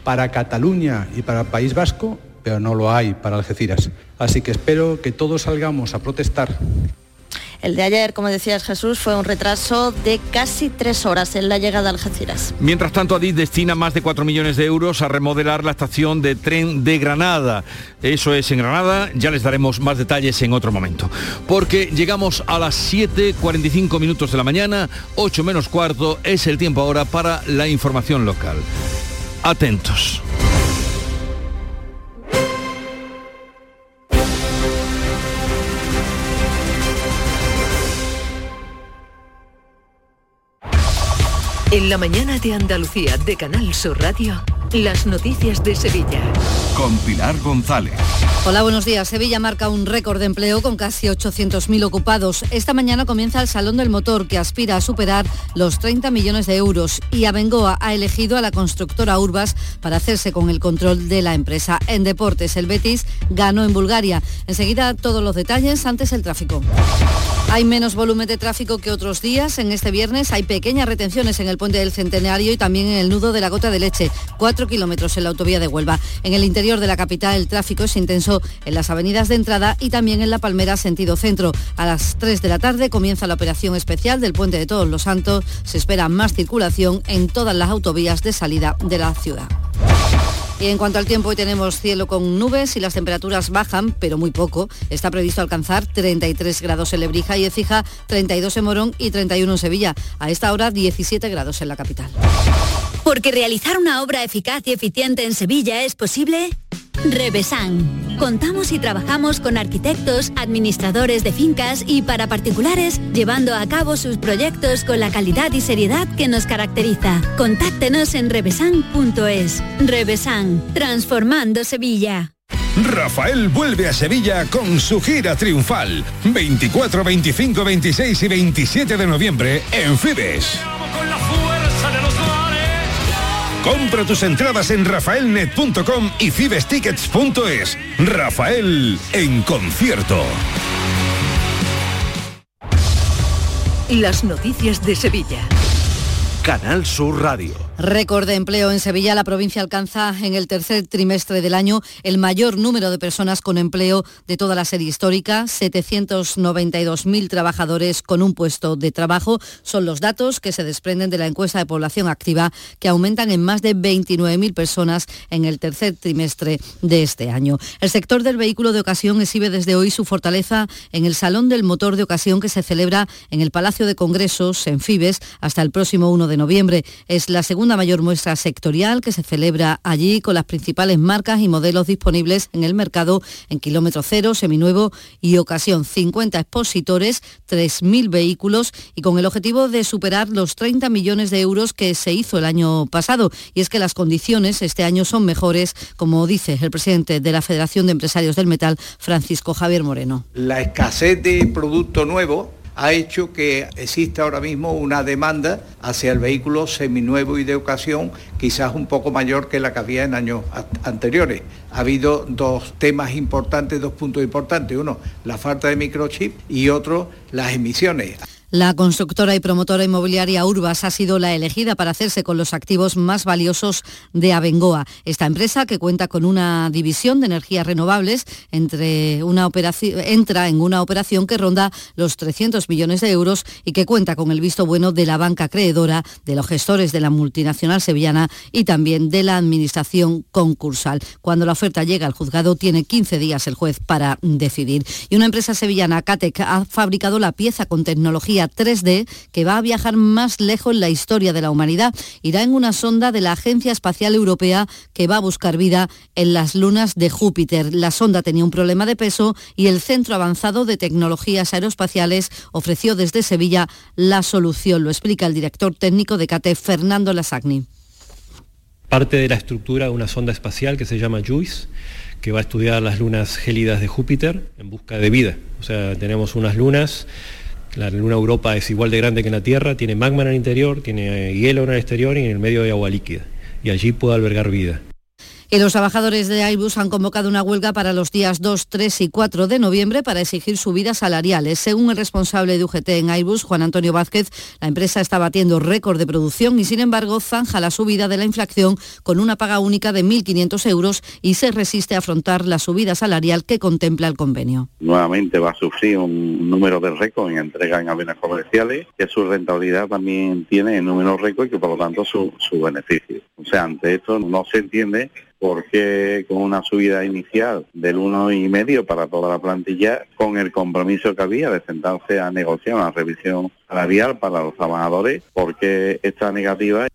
para Cataluña y para el País Vasco, pero no lo hay para Algeciras. Así que espero que todos salgamos a protestar el de ayer, como decías Jesús, fue un retraso de casi tres horas en la llegada a Algeciras. Mientras tanto, Adif destina más de 4 millones de euros a remodelar la estación de tren de Granada. Eso es en Granada, ya les daremos más detalles en otro momento. Porque llegamos a las 7.45 minutos de la mañana, 8 menos cuarto, es el tiempo ahora para la información local. Atentos. En la mañana de Andalucía de Canal Sur Radio, las noticias de Sevilla. Con Pilar González. Hola, buenos días. Sevilla marca un récord de empleo con casi 800.000 ocupados. Esta mañana comienza el Salón del Motor que aspira a superar los 30 millones de euros y Abengoa ha elegido a la constructora Urbas para hacerse con el control de la empresa. En deportes, el Betis ganó en Bulgaria. Enseguida todos los detalles, antes el tráfico. Hay menos volumen de tráfico que otros días. En este viernes hay pequeñas retenciones en el puente del Centenario y también en el nudo de la Gota de Leche, cuatro kilómetros en la autovía de Huelva. En el interior de la capital el tráfico es intenso en las avenidas de entrada y también en la Palmera sentido centro. A las 3 de la tarde comienza la operación especial del puente de Todos los Santos. Se espera más circulación en todas las autovías de salida de la ciudad. Y en cuanto al tiempo, hoy tenemos cielo con nubes y las temperaturas bajan, pero muy poco. Está previsto alcanzar 33 grados en Lebrija y Ecija, 32 en Morón y 31 en Sevilla. A esta hora 17 grados en la capital. Porque realizar una obra eficaz y eficiente en Sevilla es posible. Revesan. Contamos y trabajamos con arquitectos, administradores de fincas y para particulares, llevando a cabo sus proyectos con la calidad y seriedad que nos caracteriza. Contáctenos en revesan.es. Revesan, transformando Sevilla. Rafael vuelve a Sevilla con su gira triunfal. 24, 25, 26 y 27 de noviembre en Fibes. Compra tus entradas en rafaelnet.com y fibestickets.es. Rafael en concierto. Las noticias de Sevilla. Canal Sur Radio. Récord de empleo en Sevilla. La provincia alcanza en el tercer trimestre del año el mayor número de personas con empleo de toda la serie histórica. 792.000 trabajadores con un puesto de trabajo son los datos que se desprenden de la encuesta de población activa que aumentan en más de 29.000 personas en el tercer trimestre de este año. El sector del vehículo de ocasión exhibe desde hoy su fortaleza en el Salón del Motor de Ocasión que se celebra en el Palacio de Congresos en Fibes hasta el próximo 1 de noviembre. Es la segunda mayor muestra sectorial que se celebra allí con las principales marcas y modelos disponibles en el mercado en kilómetro cero, seminuevo y ocasión. 50 expositores, 3.000 vehículos y con el objetivo de superar los 30 millones de euros que se hizo el año pasado. Y es que las condiciones este año son mejores, como dice el presidente de la Federación de Empresarios del Metal, Francisco Javier Moreno. La escasez de producto nuevo ha hecho que exista ahora mismo una demanda hacia el vehículo seminuevo y de ocasión quizás un poco mayor que la que había en años anteriores. Ha habido dos temas importantes, dos puntos importantes. Uno, la falta de microchip y otro, las emisiones. La constructora y promotora inmobiliaria Urbas ha sido la elegida para hacerse con los activos más valiosos de Abengoa. Esta empresa, que cuenta con una división de energías renovables, entra en una operación que ronda los 300 millones de euros y que cuenta con el visto bueno de la banca acreedora, de los gestores de la multinacional sevillana y también de la administración concursal. Cuando la oferta llega al juzgado, tiene 15 días el juez para decidir. Y una empresa sevillana, Catec, ha fabricado la pieza con tecnología tecnología 3D que va a viajar más lejos en la historia de la humanidad. Irá en una sonda de la Agencia Espacial Europea que va a buscar vida en las lunas de Júpiter. La sonda tenía un problema de peso y el Centro Avanzado de Tecnologías Aeroespaciales ofreció desde Sevilla la solución. Lo explica el director técnico de CATE, Fernando Lasagni. Parte de la estructura de una sonda espacial que se llama JUICE, que va a estudiar las lunas gélidas de Júpiter en busca de vida. O sea, tenemos unas lunas la luna Europa es igual de grande que la Tierra, tiene magma en el interior, tiene hielo en el exterior y en el medio hay agua líquida. Y allí puede albergar vida. Y los trabajadores de Airbus han convocado una huelga para los días 2, 3 y 4 de noviembre para exigir subidas salariales. Según el responsable de UGT en Airbus, Juan Antonio Vázquez, la empresa está batiendo récord de producción y sin embargo zanja la subida de la inflación con una paga única de 1.500 euros y se resiste a afrontar la subida salarial que contempla el convenio. Nuevamente va a sufrir un número de récord en entrega en aviones comerciales, que su rentabilidad también tiene en números récord y que por lo tanto su, su beneficio. O sea, ante esto no se entiende porque con una subida inicial del uno y medio para toda la plantilla, con el compromiso que había de sentarse a negociar una revisión salarial para los trabajadores, porque esta negativa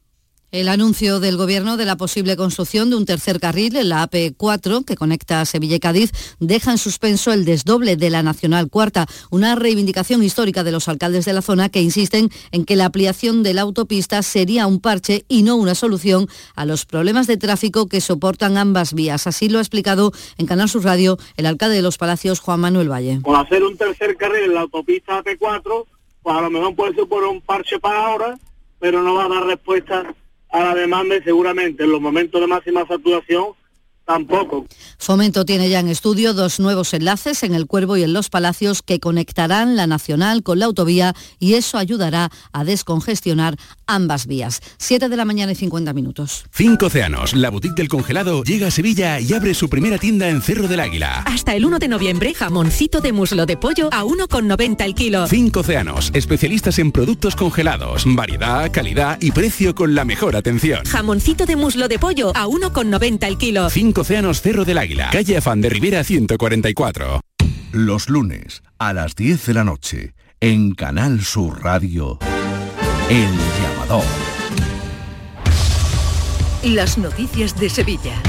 el anuncio del Gobierno de la posible construcción de un tercer carril en la AP4 que conecta Sevilla y Cádiz deja en suspenso el desdoble de la Nacional Cuarta, una reivindicación histórica de los alcaldes de la zona que insisten en que la ampliación de la autopista sería un parche y no una solución a los problemas de tráfico que soportan ambas vías. Así lo ha explicado en Canal Sur Radio el alcalde de Los Palacios, Juan Manuel Valle. Con hacer un tercer carril en la autopista AP4, pues a lo mejor puede ser por un parche para ahora, pero no va a dar respuesta a la demanda y seguramente en los momentos de máxima saturación Tampoco. Fomento tiene ya en estudio dos nuevos enlaces en el Cuervo y en Los Palacios que conectarán la nacional con la autovía y eso ayudará a descongestionar ambas vías. 7 de la mañana y 50 minutos. Cinco Océanos, la boutique del congelado, llega a Sevilla y abre su primera tienda en Cerro del Águila. Hasta el 1 de noviembre, jamoncito de muslo de pollo a 1,90 el kilo. Cinco Océanos, especialistas en productos congelados, variedad, calidad y precio con la mejor atención. Jamoncito de muslo de pollo a 1,90 el kilo. Océanos Cerro del Águila, calle Afán de Rivera 144. Los lunes a las 10 de la noche, en Canal Sur Radio, El Llamador. Las noticias de Sevilla.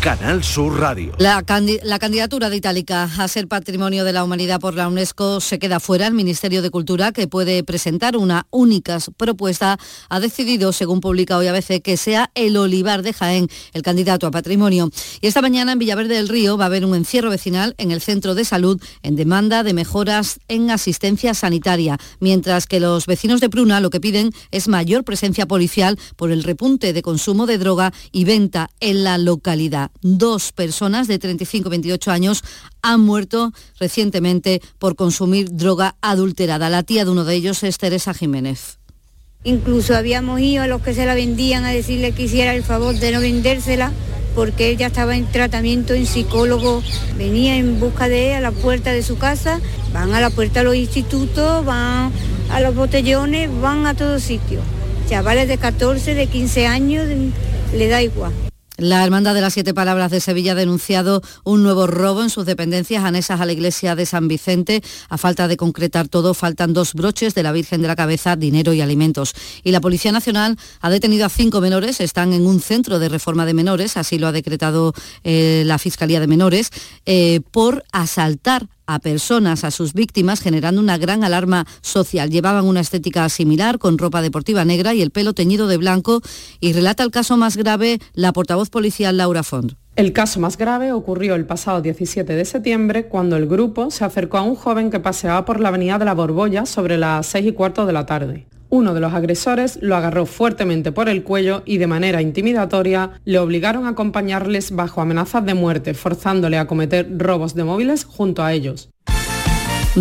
Canal Sur Radio. La, candidatura de Itálica a ser Patrimonio de la Humanidad por la UNESCO se queda fuera. El Ministerio de Cultura, que puede presentar una única propuesta, ha decidido, según publica hoy ABC, que sea el Olivar de Jaén el candidato a patrimonio. Y esta mañana en Villaverde del Río va a haber un encierro vecinal en el centro de salud en demanda de mejoras en asistencia sanitaria, mientras que los vecinos de Pruna lo que piden es mayor presencia policial por el repunte de consumo de droga y venta en la localidad dos personas de 35 y 28 años han muerto recientemente por consumir droga adulterada. La tía de uno de ellos es Teresa Jiménez. Incluso habíamos ido a los que se la vendían a decirle que hiciera el favor de no vendérsela porque ella estaba en tratamiento en psicólogo, venía en busca de ella a la puerta de su casa, van a la puerta de los institutos, van a los botellones, van a todos sitios. Chavales de 14, de 15 años, le da igual. La Hermandad de las Siete Palabras de Sevilla ha denunciado un nuevo robo en sus dependencias anesas a la iglesia de San Vicente. A falta de concretar todo, faltan dos broches de la Virgen de la Cabeza, dinero y alimentos. Y la Policía Nacional ha detenido a cinco menores, están en un centro de reforma de menores, así lo ha decretado eh, la Fiscalía de Menores, eh, por asaltar a personas, a sus víctimas, generando una gran alarma social. Llevaban una estética similar, con ropa deportiva negra y el pelo teñido de blanco, y relata el caso más grave la portavoz policial Laura Font. El caso más grave ocurrió el pasado 17 de septiembre cuando el grupo se acercó a un joven que paseaba por la avenida de la Borbolla sobre las 6 y cuarto de la tarde. Uno de los agresores lo agarró fuertemente por el cuello y de manera intimidatoria le obligaron a acompañarles bajo amenazas de muerte, forzándole a cometer robos de móviles junto a ellos.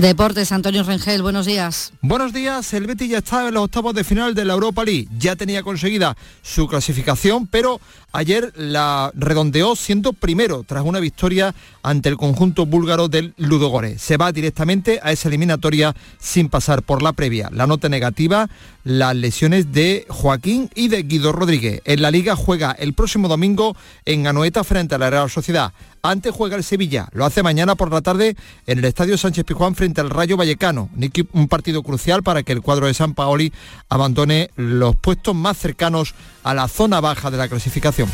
Deportes, Antonio Rengel, buenos días. Buenos días, el Betis ya está en los octavos de final de la Europa League. Ya tenía conseguida su clasificación, pero ayer la redondeó siendo primero tras una victoria ante el conjunto búlgaro del Ludogorets. Se va directamente a esa eliminatoria sin pasar por la previa. La nota negativa, las lesiones de Joaquín y de Guido Rodríguez. En la liga juega el próximo domingo en Anoeta frente a la Real Sociedad. Antes juega el Sevilla, lo hace mañana por la tarde en el Estadio Sánchez Pijuán frente al Rayo Vallecano, un partido crucial para que el cuadro de San Paoli abandone los puestos más cercanos a la zona baja de la clasificación.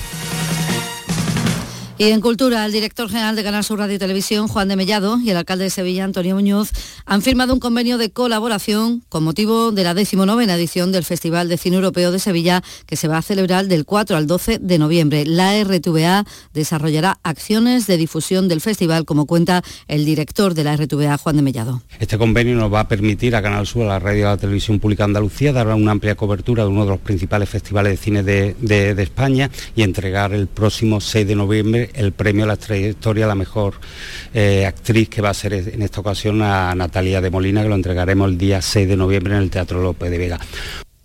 Y en Cultura, el director general de Canal Sur Radio y Televisión, Juan de Mellado, y el alcalde de Sevilla, Antonio Muñoz, han firmado un convenio de colaboración con motivo de la decimonovena edición del Festival de Cine Europeo de Sevilla, que se va a celebrar del 4 al 12 de noviembre. La RTVA desarrollará acciones de difusión del festival, como cuenta el director de la RTVA, Juan de Mellado. Este convenio nos va a permitir a Canal Sur, a la radio y a la televisión pública Andalucía, dar una amplia cobertura de uno de los principales festivales de cine de España y entregar el próximo 6 de noviembre el premio a la trayectoria a la mejor eh, actriz que va a ser en esta ocasión a Natalia de Molina, que lo entregaremos el día 6 de noviembre en el Teatro López de Vega.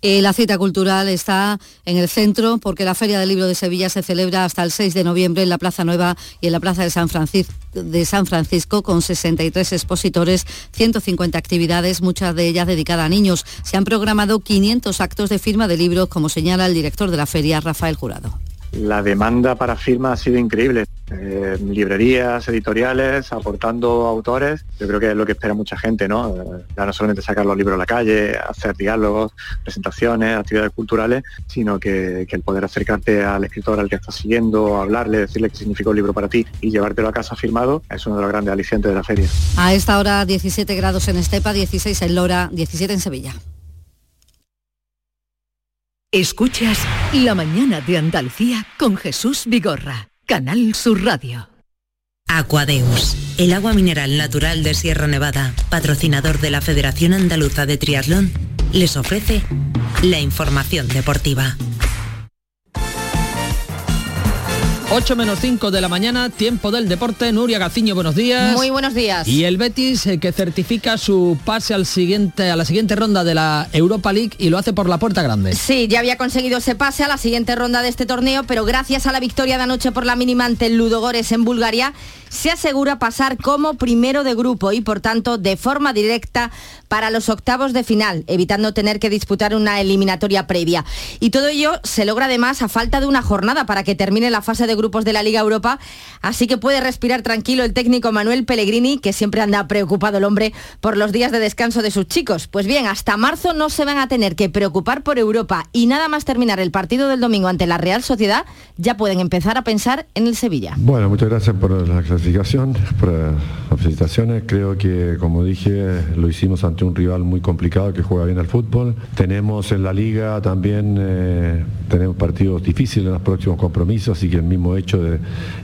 Eh, la cita cultural está en el centro porque la Feria del Libro de Sevilla se celebra hasta el 6 de noviembre en la Plaza Nueva y en la Plaza de San Francisco, de San Francisco con 63 expositores, 150 actividades, muchas de ellas dedicadas a niños. Se han programado 500 actos de firma de libros, como señala el director de la feria, Rafael Jurado la demanda para firma ha sido increíble. Eh, librerías, editoriales, aportando autores, yo creo que es lo que espera mucha gente, ¿no? Eh, ya no solamente sacar los libros a la calle, hacer diálogos, presentaciones, actividades culturales, sino que, el poder acercarte al escritor al que estás siguiendo, hablarle, decirle qué significó el libro para ti y llevártelo a casa firmado, es uno de los grandes alicientes de la feria. A esta hora 17 grados en Estepa, 16 en Lora, 17 en Sevilla. Escuchas La mañana de Andalucía con Jesús Vigorra, Canal Sur Radio. Aquadeus, el agua mineral natural de Sierra Nevada, patrocinador de la Federación Andaluza de Triatlón, les ofrece la información deportiva. 8 menos 5 de la mañana, tiempo del deporte. Nuria Gaciño, buenos días. Muy buenos días. Y el Betis eh, que certifica su pase al siguiente, a la siguiente ronda de la Europa League y lo hace por la puerta grande. Sí, ya había conseguido ese pase a la siguiente ronda de este torneo, pero gracias a la victoria de anoche por la mínima ante el Ludogores en Bulgaria, se asegura pasar como primero de grupo y por tanto de forma directa para los octavos de final, evitando tener que disputar una eliminatoria previa. Y todo ello se logra además a falta de una jornada para que termine la fase de grupos de la Liga Europa, así que puede respirar tranquilo el técnico Manuel Pellegrini, que siempre anda preocupado el hombre por los días de descanso de sus chicos. Pues bien, hasta marzo no se van a tener que preocupar por Europa y nada más terminar el partido del domingo ante la Real Sociedad, ya pueden empezar a pensar en el Sevilla. Bueno, muchas gracias por la clasificación, felicitaciones. Creo que, como dije, lo hicimos ante un rival muy complicado que juega bien al fútbol. Tenemos en la liga también, eh, tenemos partidos difíciles en los próximos compromisos, así que el mismo hecho de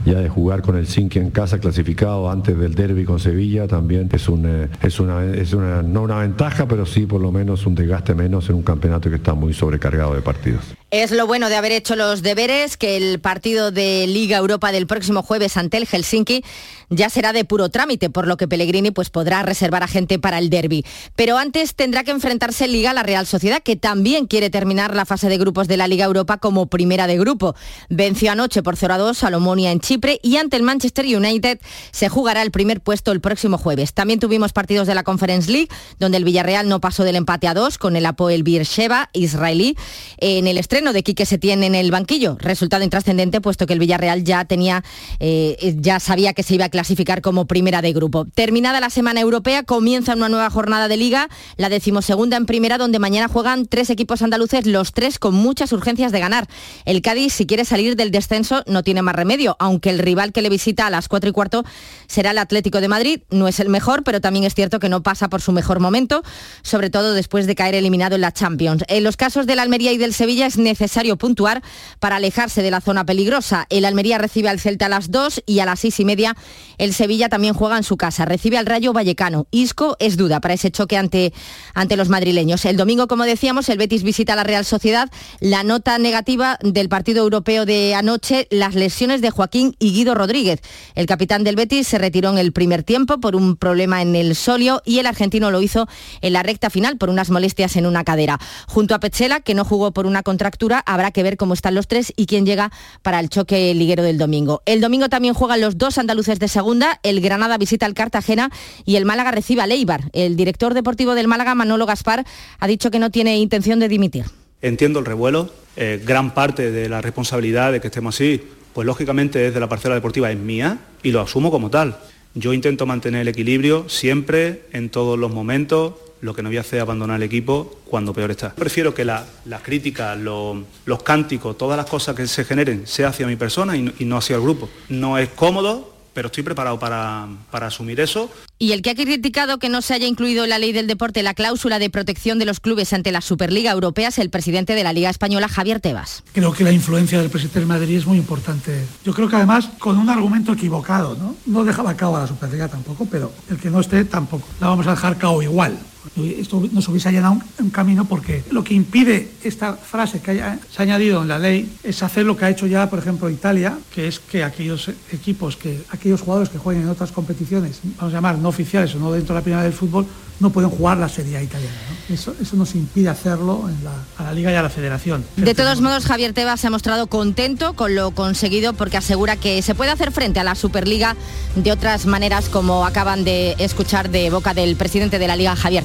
ya de jugar con el Cinque en casa clasificado antes del derby con Sevilla también es, un, eh, es, una, es una, no una ventaja, pero sí por lo menos un desgaste menos en un campeonato que está muy sobrecargado de partidos. Es lo bueno de haber hecho los deberes, que el partido de Liga Europa del próximo jueves ante el Helsinki ya será de puro trámite, por lo que Pellegrini pues, podrá reservar a gente para el derby. Pero antes tendrá que enfrentarse en Liga a la Real Sociedad, que también quiere terminar la fase de grupos de la Liga Europa como primera de grupo. Venció anoche por 0 a 2 a Lomonia en Chipre y ante el Manchester United se jugará el primer puesto el próximo jueves. También tuvimos partidos de la Conference League, donde el Villarreal no pasó del empate a 2 con el Apoel Beersheba israelí en el estreno de Quique Setién en el banquillo. Resultado intrascendente, puesto que el Villarreal ya tenía, eh, ya sabía que se iba a clasificar como primera de grupo. Terminada la semana europea, comienza una nueva jornada de liga, la decimosegunda en primera, donde mañana juegan tres equipos andaluces, los tres con muchas urgencias de ganar. El Cádiz, si quiere salir del descenso, no tiene más remedio, aunque el rival que le visita a las cuatro y cuarto será el Atlético de Madrid. No es el mejor, pero también es cierto que no pasa por su mejor momento, sobre todo después de caer eliminado en la Champions. En los casos del Almería y del Sevilla es necesario puntuar para alejarse de la zona peligrosa. El Almería recibe al Celta a las dos y a las seis y media el Sevilla también juega en su casa, recibe al Rayo Vallecano. Isco es duda para ese choque ante, ante los madrileños. El domingo, como decíamos, el Betis visita la Real Sociedad. La nota negativa del partido europeo de anoche, las lesiones de Joaquín y Guido Rodríguez. El capitán del Betis se retiró en el primer tiempo por un problema en el solio y el argentino lo hizo en la recta final por unas molestias en una cadera. Junto a Pechela, que no jugó por una contractura, habrá que ver cómo están los tres y quién llega para el choque liguero del domingo. El domingo también juegan los dos andaluces de segunda, el Granada visita al Cartagena y el Málaga recibe a Leibar. El director deportivo del Málaga, Manolo Gaspar, ha dicho que no tiene intención de dimitir. Entiendo el revuelo, eh, gran parte de la responsabilidad de que estemos así pues lógicamente desde la parcela deportiva es mía y lo asumo como tal. Yo intento mantener el equilibrio siempre, en todos los momentos, lo que no voy a hacer es abandonar el equipo cuando peor está. Prefiero que las críticas, los cánticos, todas las cosas que se generen sea hacia mi persona y, y no hacia el grupo. No es cómodo, pero estoy preparado para, para, asumir eso. Y el que ha criticado que no se haya incluido en la ley del deporte la cláusula de protección de los clubes ante la Superliga Europea es el presidente de la Liga Española, Javier Tebas. Creo que la influencia del presidente del Madrid es muy importante. Yo creo que además con un argumento equivocado, ¿no? No dejaba cabo a la Superliga tampoco, pero el que no esté tampoco. La vamos a dejar cabo igual. Esto nos hubiese allanado un, camino porque lo que impide esta frase que se ha añadido en la ley es hacer lo que ha hecho ya, por ejemplo, Italia, que es que aquellos equipos, que aquellos jugadores que jueguen en otras competiciones, vamos a llamar no oficiales o no dentro de la primera del fútbol, no pueden jugar la Serie italiana. Eso, eso, nos impide hacerlo a la Liga y a la Federación. De todos modos, Javier Tebas se ha mostrado contento con lo conseguido porque asegura que se puede hacer frente a la Superliga de otras maneras como acaban de escuchar de boca del presidente de la Liga, Javier